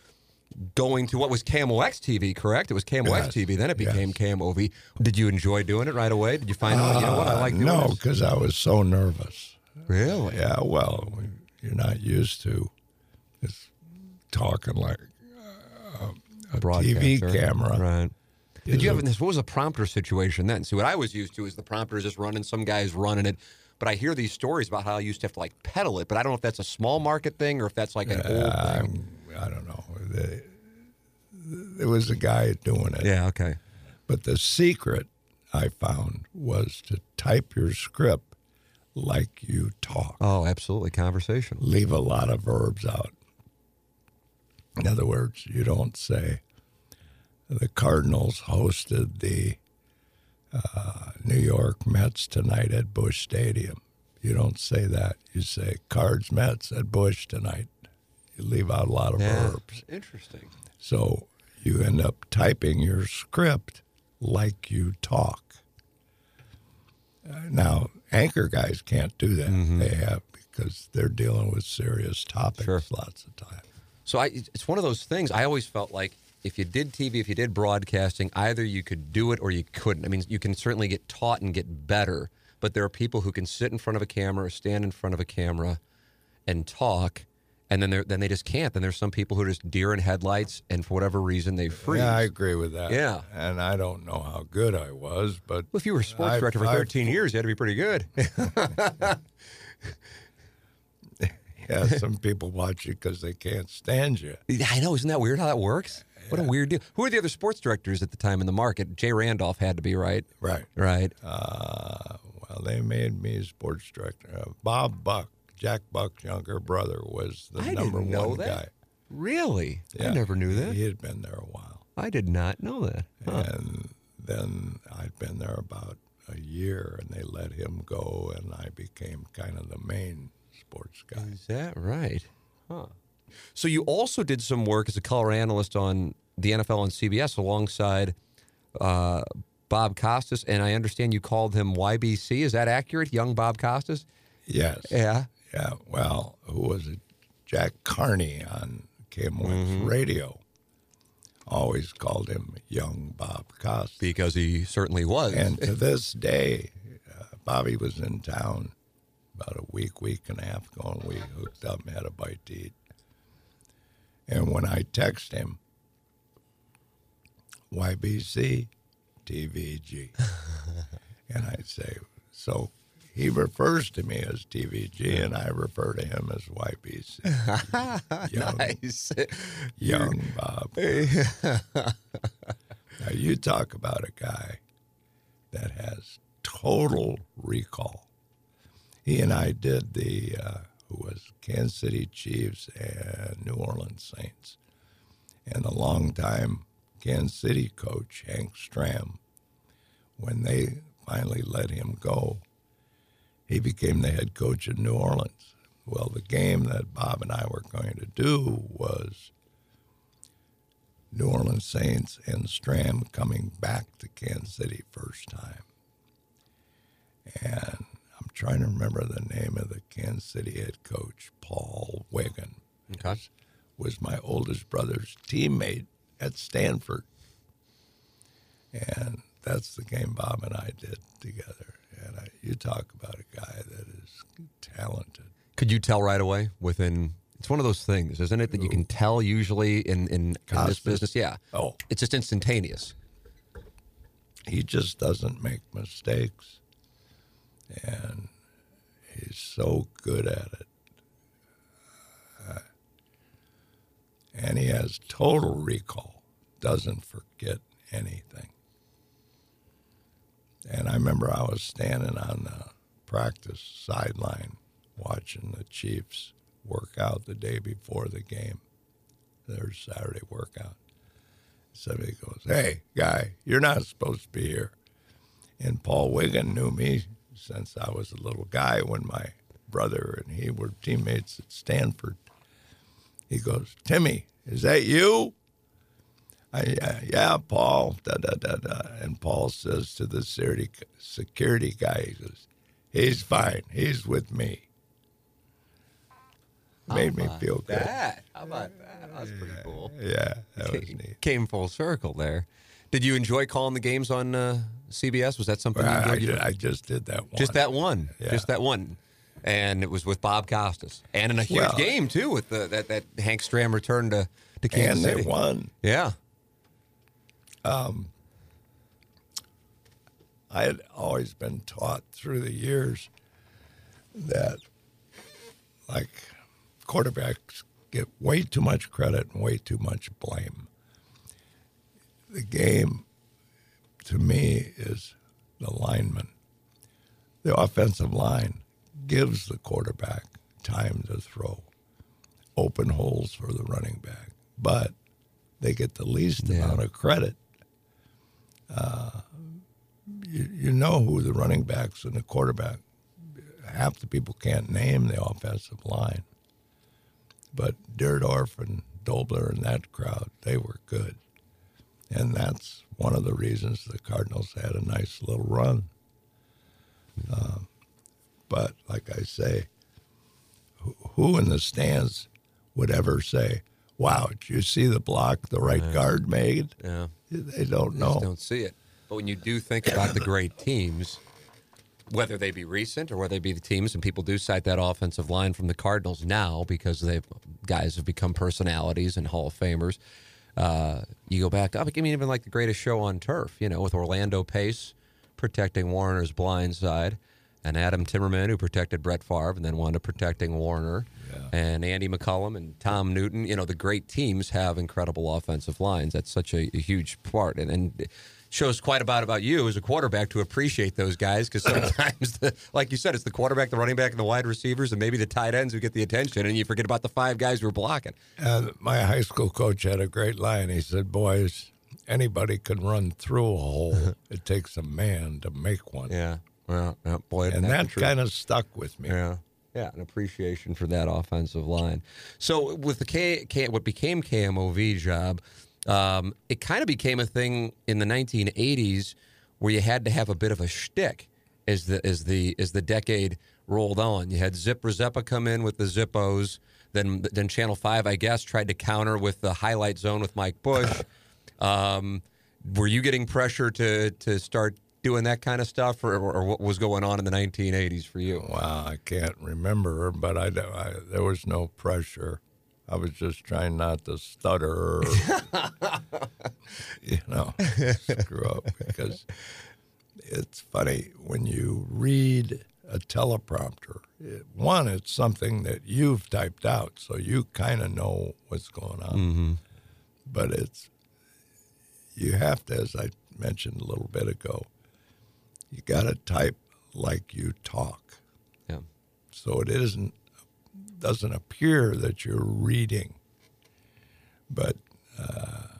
going to what was KMOX TV, correct? It was KMOX Yes, TV. Then it became yes. KMOV. Did you enjoy doing it right away? Did you find out? You know what? I like doing Uh, no, because I was so nervous. Really? Yeah, well, you're not used to just talking like uh, a TV camera. Right. Did you have this? What was the prompter situation then? See, what I was used to is the prompter is just running, some guys running it. But I hear these stories about how I used to have to like pedal it, but I don't know if that's a small market thing or if that's like an old thing. I'm, I don't know. The, there was a guy doing it. Yeah, okay. But the secret I found was to type your script like you talk. Oh, absolutely. Conversation. Leave a lot of verbs out. In other words, you don't say the Cardinals hosted the uh, New York Mets tonight at Busch Stadium. You don't say that. You say Cards Mets at Busch tonight. You leave out a lot of Yeah. verbs. Interesting. So you end up typing your script like you talk. Uh, now, anchor guys can't do that. They have because they're dealing with serious topics Sure. lots of time. So I, it's one of those things. I always felt like if you did TV, if you did broadcasting, either you could do it or you couldn't. I mean, you can certainly get taught and get better, but there are people who can sit in front of a camera or stand in front of a camera and talk, and then they then they just can't. Then there's some people who are just deer in headlights, and for whatever reason they freeze. Yeah, I agree with that. Yeah. and I don't know how good I was, but well, if you were a sports I've- director for I've- 13 years, you had to be pretty good. <laughs> yeah, <laughs> some people watch you because they can't stand you. I know, isn't that weird how that works? What a weird deal. Who are the other sports directors at the time in the market? Jay Randolph had to be right. Right. Right. Uh, well, they made me sports director. Uh, Bob Buck, Jack Buck's younger brother, was the I number one that. guy. Really? I never knew that. He had been there a while. I did not know that. Huh. And then I'd been there about a year, and they let him go, and I became kind of the main sports guy. Is that right? Huh. So you also did some work as a color analyst on the NFL on CBS alongside uh, Bob Costas, and I understand you called him YBC. Is that accurate? Young Bob Costas? Yes. Yeah. Yeah. Well, who was it? Jack Carney on KMOX Mm-hmm. radio always called him Young Bob Costas. Because he certainly was. And to <laughs> this day, uh, Bobby was in town about a week, week and a half ago, and we hooked up and had a bite to eat. And when I text him, YBC, TVG, <laughs> and I say, so he refers to me as TVG, and I refer to him as YBC. <laughs> young, nice. young Bob. <laughs> now you talk about a guy that has total recall. He and I did the uh, who was Kansas City Chiefs and New Orleans Saints, and a longtime Kansas City coach Hank Stram. When they finally let him go, he became the head coach of New Orleans. Well, the game that Bob and I were going to do was New Orleans Saints and Stram coming back to Kansas City first time. And trying to remember the name of the Kansas City head coach, Paul Wiggin, Okay. was my oldest brother's teammate at Stanford. And that's the game Bob and I did together. And I, you talk about a guy that is talented. Could you tell right away within? It's one of those things, isn't it, that you can tell usually in in, in this business? Yeah. Oh, It's just instantaneous. he just doesn't make mistakes. And he's so good at it. And he has total recall, doesn't forget anything. And I remember I was standing on the practice sideline watching the Chiefs work out the day before the game, their Saturday workout. Somebody goes, Hey, guy, you're not supposed to be here. And Paul Wiggin knew me since I was a little guy when my brother and he were teammates at Stanford. He goes, Timmy, is that you? I, yeah, Paul. Da, da, da, da. And Paul says to the security, security guy, he goes, he's fine. He's with me. Made me feel good. That. How about that? That's pretty cool. Yeah, that was <laughs> neat. Came full circle there. Did you enjoy calling the games on uh, CBS? Was that something you I, I, did? You- ju- I just did that one. just that one. Yeah. Just that one. And it was with Bob Costas. And in a huge Well- game, too, with the, that, that Hank Stram return to, to Kansas and they City. won. Yeah. Um, I had always been taught through the years that, like, quarterbacks get way too much credit and way too much blame. The game, to me, is the lineman. The offensive line gives the quarterback time to throw, open holes for the running back, but they get the least Yeah. amount of credit uh, you, you know who the running backs and the quarterback. Half the people can't name the offensive line, but Dierdorf and Dobler and that crowd, they were good. And that's one of the reasons the Cardinals had a nice little run. Um, but like I say, who, in the stands would ever say, "Wow, did you see the block the right guard made?" Yeah. They don't know. just don't see it. But when you do think about the great teams, whether they be recent or whether they be the teams, and people do cite that offensive line from the Cardinals now because they've guys have become personalities and Hall of Famers. Uh, you go back up. I mean, even like the greatest show on turf, you know, with Orlando Pace protecting Warner's blind side, and Adam Timmerman who protected Brett Favre and then wound up protecting Warner, and Andy McCollum and Tom Nütten. You know, the great teams have incredible offensive lines. That's such a, a huge part, and and shows quite about about you as a quarterback to appreciate those guys because <laughs> sometimes, the, like you said, it's the quarterback, the running back, and the wide receivers, and maybe the tight ends who get the attention, and you forget about the five guys who are blocking. And my high school coach had a great line. He said, "Boys, anybody can run through a hole. <laughs> it takes a man to make one." Yeah, well, yeah, boy, and that kind of stuck with me. Yeah. Yeah, an appreciation for that offensive line. So with the K, K what became KMOV job, um, it kind of became a thing in the 1980s where you had to have a bit of a shtick as the as the as the decade rolled on. You had Zip Rzeppa come in with the Zippos. Then then Channel Five, I guess, tried to counter with the highlight zone with Mike Bush. <laughs> Um, were you getting pressure to to start doing that kind of stuff, or, or what was going on in the 1980s for you? Wow, I can't remember, but I, I there was no pressure. I was just trying not to stutter, or, <laughs> you know, screw up because it's funny when you read a teleprompter. It, one, it's something that you've typed out, so you kind of know what's going on. Mm-hmm. But it's you have to, as I mentioned a little bit ago, you got to type like you talk Yeah. so it isn't doesn't appear that you're reading. But uh,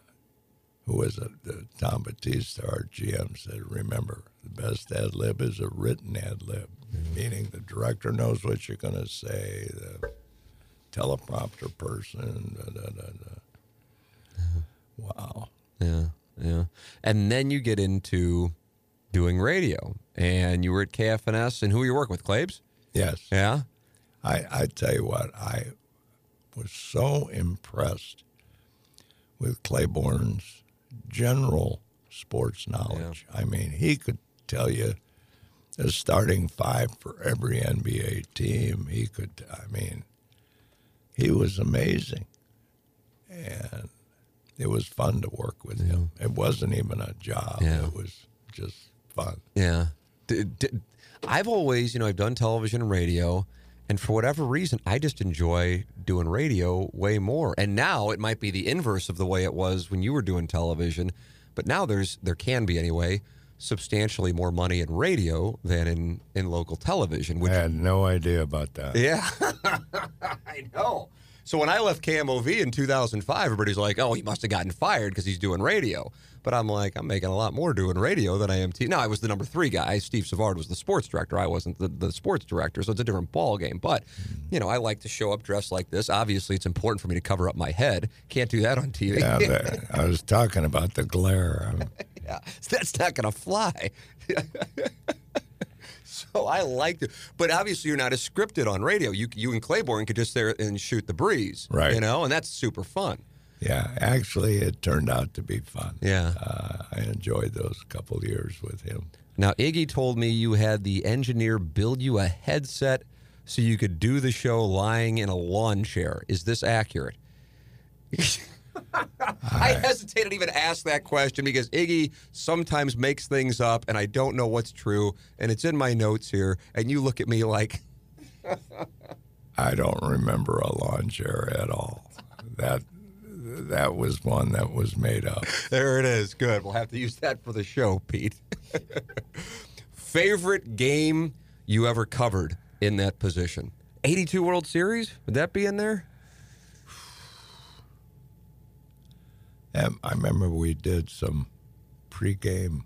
who was it? Tom Batista, our GM, said, "Remember, the best ad lib is a written ad lib, meaning the director knows what you're going to say, the teleprompter person." Da, da, da, da. Wow. Yeah, yeah. And then you get into doing radio, and you were at KFNS, and who were you working with? Claves? Yes. Yeah. I, I tell you what, I was so impressed with Claiborne's general sports knowledge. I mean, he could tell you the starting five for every NBA team. He could, I mean, he was amazing. And it was fun to work with him. It wasn't even a job, Yeah. it was just fun. Yeah. D- d- I've always, you know, I've done television and radio, and for whatever reason, I just enjoy doing radio way more. And now it might be the inverse of the way it was when you were doing television, but now there's there can be anyway substantially more money in radio than in in local television, I had no idea about that. Yeah, <laughs> I know. So when I left KMOV in 2005, everybody's like, "Oh, he must have gotten fired because he's doing radio." But I'm like, I'm making a lot more doing radio than I am TV. Now I was the number three guy. Steve Savard was the sports director. I wasn't the, the sports director, so it's a different ball game. But mm-hmm. you know, I like to show up dressed like this. Obviously, it's important for me to cover up my head. Can't do that on TV. Yeah, I was talking about the glare. <laughs> Yeah, that's not going to fly. <laughs> <laughs> so I liked it, but obviously you're not as scripted on radio. You you and Claiborne could just there and shoot the breeze, Right. You know, and that's super fun. Yeah, actually, it turned out to be fun. Yeah. Uh, I enjoyed those couple years with him. Now Iggy told me you had the engineer build you a headset so you could do the show lying in a lawn chair. Is this accurate? <laughs> I hesitated to even ask that question because Iggy sometimes makes things up and I don't know what's true. And it's in my notes here. And you look at me like, <laughs> I don't remember a lawn chair at all. That that was one that was made up. there it is. Good. We'll have to use that for the show, Pete. <laughs> Favorite game you ever covered in that position? 82 World Series? Would that be in there? And I remember we did some pregame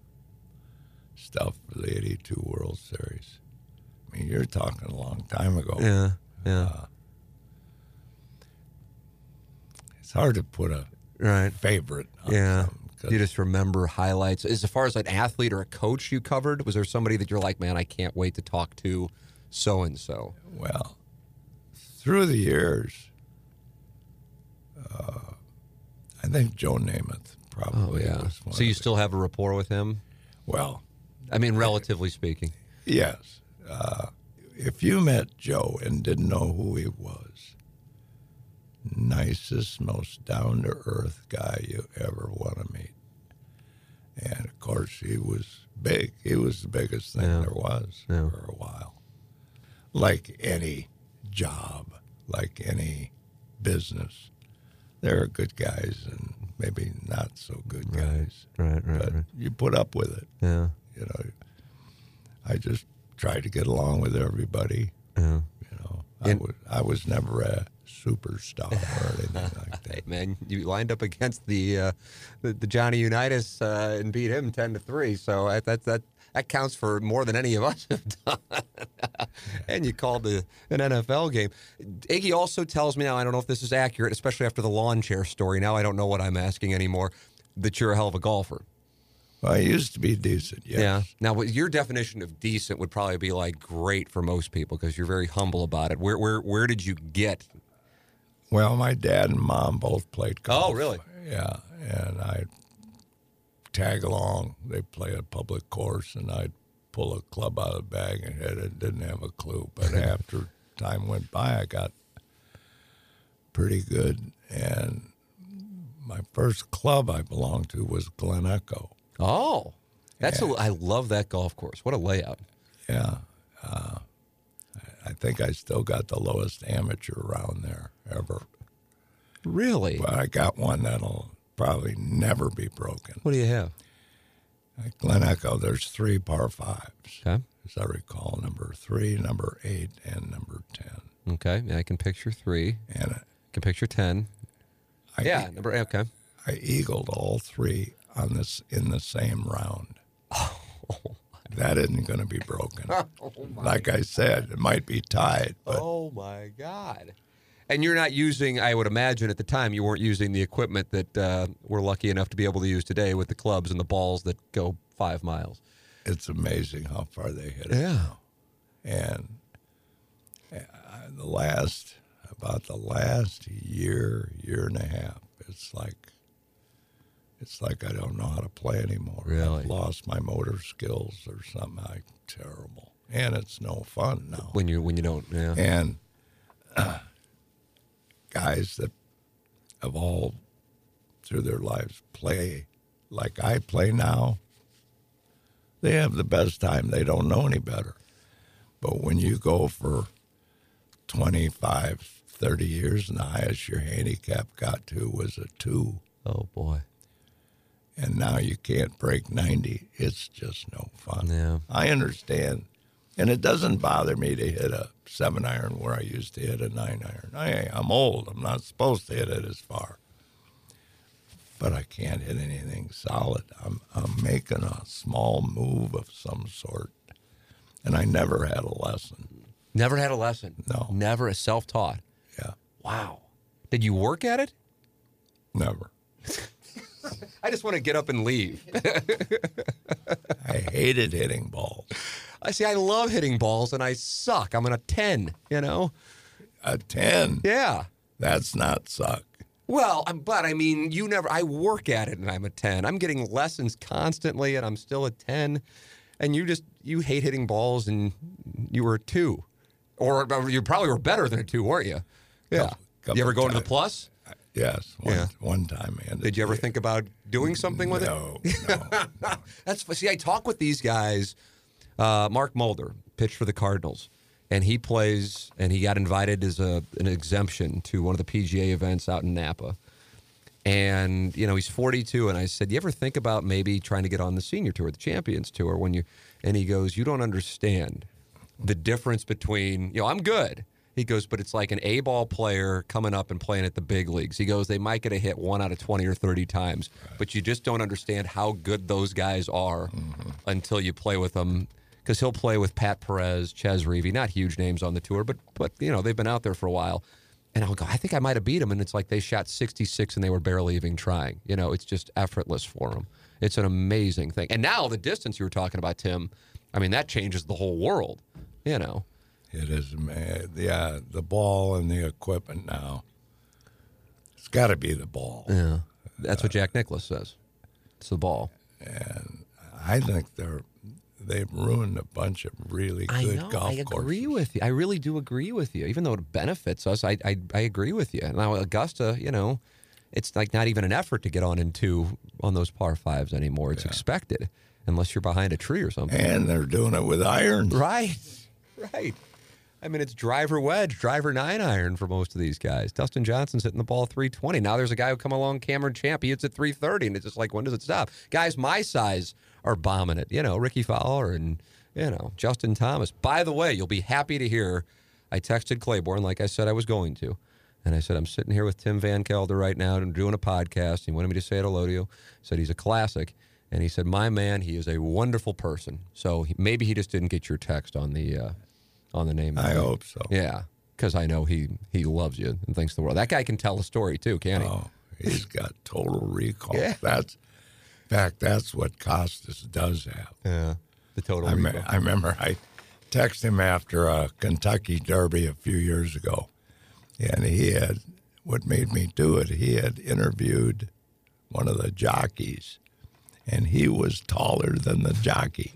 stuff for the '82 World Series. I mean, you're talking a long time ago. Yeah. Yeah. It's hard to put a right. favorite on Yeah. You just remember highlights. As far as an athlete or a coach you covered, was there somebody that you're like, man, I can't wait to talk to so and so? Well, through the years, uh, I think Joe Namath Oh probably yeah. was one So you still have a rapport with him? well, I mean, relatively speaking. yes. Uh, if you met Joe and didn't know who he was, nicest, most down to earth guy you ever want to meet. And of course, he was big. He was the biggest thing Yeah. there was Yeah. for a while. Like any job, like any business, there are good guys and maybe not so good guys. Right, right, But you put up with it. Yeah. You know, I just tried to get along with everybody. Yeah. You know, I And- was I was never a superstar or anything like <laughs> Hey, that. man, you lined up against the uh, the, the Johnny Unitas uh, and beat him ten to three. So that that that that counts for more than any of us have done. <laughs> and you called the an NFL game. Iggy also tells me now. I don't know if this is accurate, especially after the lawn chair story. Now I don't know what I'm asking anymore. That you're a hell of a golfer. Well, I used to be decent. Yes. Yeah. Now, your definition of decent would probably be like great for most people because you're very humble about it. Where where where did you get? Well, my dad and mom both played golf. Oh, really? Yeah, and I tag along. They play a public course, and I'd pull a club out of the bag and hit it. Didn't have a clue, but <laughs> after time went by, I got pretty good. And my first club I belonged to was Glen Echo. Oh, that's a, I love that golf course. What a layout. Yeah. Uh, I think I still got the lowest amateur round there ever. Really? But I got one that'll probably never be broken. What do you have? At Glen Echo, there's three par fives, Okay. as I recall. Number three, number eight, and number ten. Okay. Yeah, I can picture three. And uh, I can picture ten. I, Yeah. Number. Okay. I eagled all three on this in the same round. <laughs> Oh, That isn't going to be broken. <laughs> Oh, like I said, it might be tied, but oh my God. And you're not using. I would imagine at the time you weren't using the equipment that uh, we're lucky enough to be able to use today with the clubs and the balls that go five miles. it's amazing how far they hit it. Yeah. And uh, the last, about the last year, year and a half, it's like, it's like I don't know how to play anymore. Really? I've lost my motor skills or something. I terrible, and it's no fun now. When you when you don't. Yeah. And uh, <clears throat> guys that have all through their lives play like I play now, they have the best time. They don't know any better. But when you go for 25, 30 years, and the highest your handicap got to was a two, Oh boy. and now you can't break 90, it's just no fun. Yeah. I understand. And it doesn't bother me to hit a seven iron where I used to hit a nine iron. I, I'm old. I'm not supposed to hit it as far. But I can't hit anything solid. I'm, I'm making a small move of some sort. And I never had a lesson. Never had a lesson. No. Never a self taught. Yeah, Wow. Did you work at it? never. <laughs> I just want to get up and leave. <laughs> I hated hitting balls. I see. I love hitting balls, and I suck. I'm in a ten. You know. A 10, Yeah. that's not suck. Well, but I mean, you never. I work at it, and I'm a ten. I'm getting lessons constantly, and I'm still a ten. And you just you hate hitting balls, and you were a two, or you probably were better than a two, weren't you? Yeah. Couple- couple you ever go into the plus? Uh, yes, one, Yeah. one time. Ended Did you ever think about doing something with it? No, no. <laughs> That's see, I talk with these guys. Uh, Mark Mulder pitched for the Cardinals, and he plays, and he got invited as a an exemption to one of the PGA events out in Napa. And you know he's 42, and I said, "You ever think about maybe trying to get on the senior tour, the Champions Tour?" When you, and he goes, "You don't understand the difference between you know I'm good." He goes, but it's like an A ball player coming up and playing at the big leagues. He goes, they might get a hit one out of 20 or 30 times, but you just don't understand how good those guys are until you play with them. Because he'll play with Pat Perez, Chez Reavie, not huge names on the tour, but but you know they've been out there for a while. and I'll go, I think I might have beat him, And it's like they shot 66 and they were barely even trying. You know, it's just effortless for them. It's an amazing thing. And now the distance you were talking about, Tim, I mean, that changes the whole world, you know. It is. Yeah, the ball and the equipment now. It's got to be the ball. Yeah. That's what Jack Nicklaus says. It's the ball. And I think they're they've ruined a bunch of really good I know. golf I agree courses. with you. I really do agree with you. Even though it benefits us, I I, I agree with you. Now Augusta, you know, it's like not even an effort to get on into on those par fives anymore. It's expected unless you're behind a tree or something. And they're doing it with irons. Right. <laughs> Right. I mean, it's driver wedge, driver nine iron for most of these guys. Dustin Johnson's hitting the ball 320. Now there's a guy who come along, Cameron Champ. He hits at 330, and it's just like, when does it stop? Guys my size are bombing it. You know, Rickie Fowler and, you know, Justin Thomas. By the way, you'll be happy to hear I texted Claiborne like I said I was going to. And I said, I'm sitting here with Tim Van Galder right now and doing a podcast. He wanted me to say hello to you. said he's a classic. And he said, my man, he is a wonderful person. So he, maybe he just didn't get your text on the uh, on the name. I hope so. Yeah, because I know he he loves you and thinks the world. That guy can tell a story too, can't he? Oh, he's got total recall. Yeah. That's, in fact, that's what Costas does have. Yeah, the total. I, me- I remember I texted him after a Kentucky Derby a few years ago, and he had what made me do it. He had interviewed one of the jockeys, and he was taller than the jockey.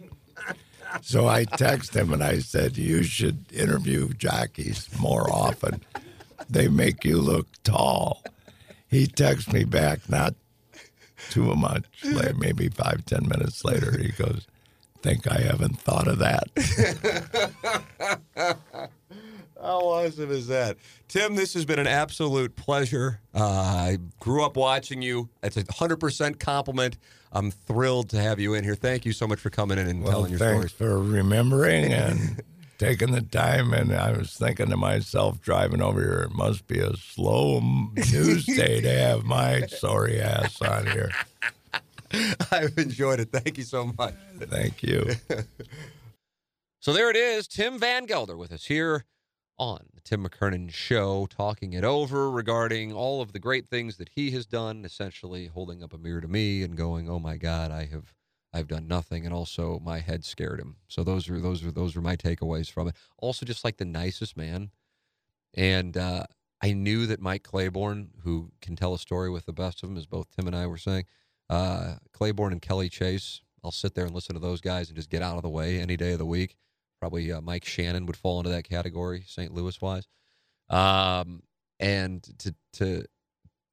So I texted him and I said, "You should interview jockeys more often. They make you look tall." He texted me back not too much, later, maybe five ten minutes later. He goes, "Think I haven't thought of that." <laughs> How awesome is that? Tim, this has been an absolute pleasure. Uh, I grew up watching you. It's a 100% compliment. I'm thrilled to have you in here. Thank you so much for coming in and Well, telling your story. thanks stories. for remembering and <laughs> taking the time. And I was thinking to myself, driving over here, it must be a slow news day to have my sorry ass on here. <laughs> I've enjoyed it. Thank you so much. Thank you. <laughs> So there it is, Tim Van Galder with us here on the Tim McKernan Show, talking it over regarding all of the great things that he has done, essentially holding up a mirror to me and going, "Oh my God, I have, I've done nothing," and also my head scared him. So those are those are those are my takeaways from it. Also, just like the nicest man, and uh, I knew that Mike Claiborne, who can tell a story with the best of them, as both Tim and I were saying, uh, Claiborne and Kelly Chase. I'll sit there and listen to those guys and just get out of the way any day of the week. Probably uh, Mike Shannon would fall into that category, St. Louis wise. Um, and to to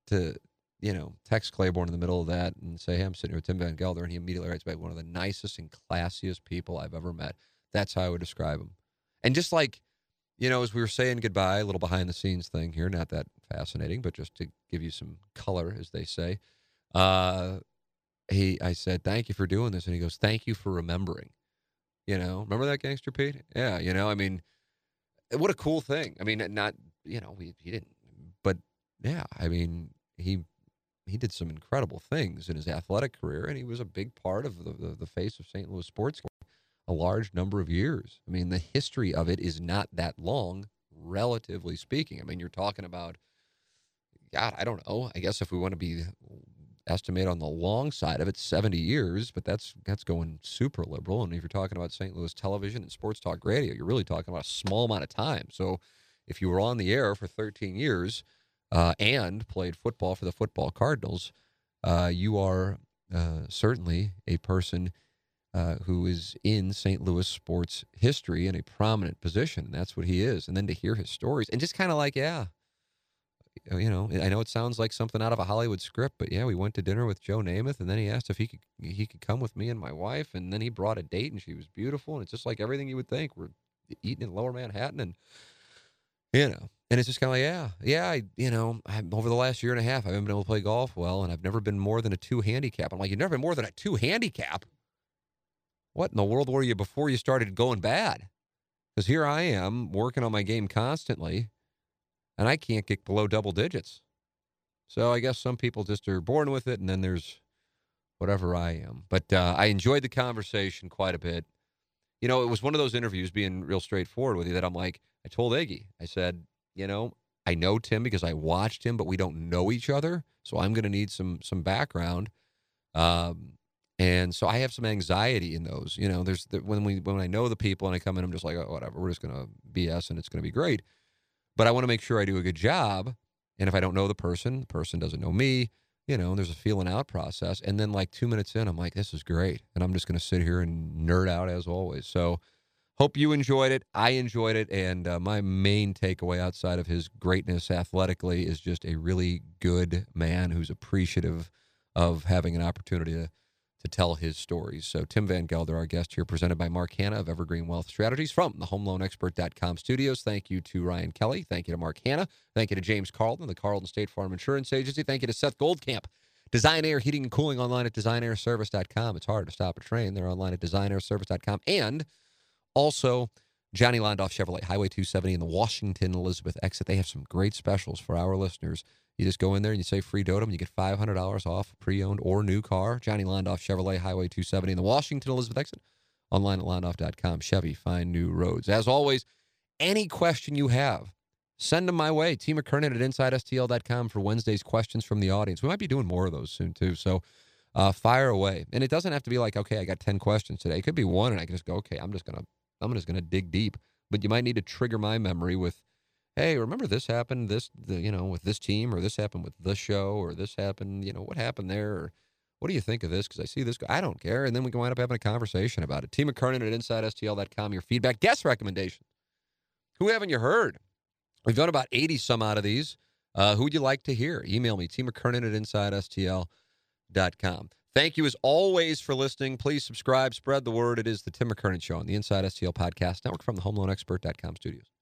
to you know text Claiborne in the middle of that and say, "Hey, I'm sitting here with Tim Van Galder," and he immediately writes back, "One of the nicest and classiest people I've ever met." That's how I would describe him. And just like you know, as we were saying goodbye, a little behind the scenes thing here, not that fascinating, but just to give you some color, as they say. Uh, he, I said, thank you for doing this, and he goes, thank you for remembering. You know, remember that gangster Pete? Yeah, you know, I mean, eh, what a cool thing. I mean, not you know, he, he didn't, but yeah, I mean, he he did some incredible things in his athletic career, and he was a big part of the the, the face of St. Louis sports a large number of years. I mean, the history of it is not that long, relatively speaking. I mean, you're talking about, God, I don't know. I guess if we want to be estimate on the long side of it, 70 years, but that's that's going super liberal. And if you're talking about St. Louis television and sports talk radio, you're really talking about a small amount of time. So if you were on the air for 13 years uh, and played football for the football Cardinals, uh, you are uh, certainly a person uh, who is in St. Louis sports history in a prominent position. That's what he is. And then to hear his stories and just kind of like, yeah, Uh, you know, I know it sounds like something out of a Hollywood script, but yeah, we went to dinner with Joe Namath, and then he asked if he could he could come with me and my wife, and then he brought a date, and she was beautiful, and it's just like everything you would think. We're eating in Lower Manhattan, and you know, and it's just kind of like, yeah, yeah, I, you know, I, over the last year and a half, I haven't been able to play golf well, and I've never been more than a two handicap. I'm like, you've never been more than a two handicap. What in the world were you before you started going bad? Because here I am working on my game constantly, and I can't get below double digits. So I guess some people just are born with it, and then there's whatever I am. But uh, I enjoyed the conversation quite a bit. You know, it was one of those interviews, being real straightforward with you, that I'm like, I told Iggy, I said, you know, I know Tim because I watched him, but we don't know each other. So I'm going to need some some background. Um, and so I have some anxiety in those. You know, there's the, when we when I know the people and I come in, I'm just like, oh, whatever. We're just going to BS and it's going to be great. But I want to make sure I do a good job. And if I don't know the person, the person doesn't know me. You know, and there's a feeling out process. And then like two minutes in, I'm like, this is great. And I'm just going to sit here and nerd out as always. So hope you enjoyed it. I enjoyed it. And uh, my main takeaway outside of his greatness athletically is just a really good man who's appreciative of having an opportunity to to tell his stories. So, Tim Van Galder, our guest here, presented by Mark Hanna of Evergreen Wealth Strategies from the HomeLoanExpert.com studios. Thank you to Ryan Kelly. Thank you to Mark Hanna. Thank you to James Carlton, the Carlton State Farm Insurance Agency. Thank you to Seth Goldcamp. Design Air Heating and Cooling online at designairservice.com. It's hard to stop a train. They're online at designairservice.com. And also, Johnny Londoff Chevrolet, Highway 270 in the Washington Elizabeth exit. They have some great specials for our listeners. You just go in there and you say free Dotem, and you get $500 off pre-owned or new car. Johnny Londoff Chevrolet, Highway 270 in the Washington Elizabeth exit. Online at londoff.com. Chevy, find new roads. As always, any question you have, send them my way. T McKernan at InsideSTL.com for Wednesday's questions from the audience. We might be doing more of those soon, too. So uh, fire away. And it doesn't have to be like, okay, I got 10 questions today. It could be one, and I can just go, okay, I'm just going to, I'm just going to dig deep. But you might need to trigger my memory with, hey, remember this happened, this, the, you know, with this team, or this happened with this show, or this happened, you know, what happened there, or what do you think of this? Because I see this, I don't care. And then we can wind up having a conversation about it. T McKernan at InsideSTL.com, your feedback, guest recommendation. Who haven't you heard? We've done about 80 some out of these. Uh, who would you like to hear? Email me, T McKernan at InsideSTL.com. Thank you as always for listening. Please subscribe, spread the word. It is the Tim McKernan Show on the Inside STL Podcast Network from the HomeLoanExpert.com studios.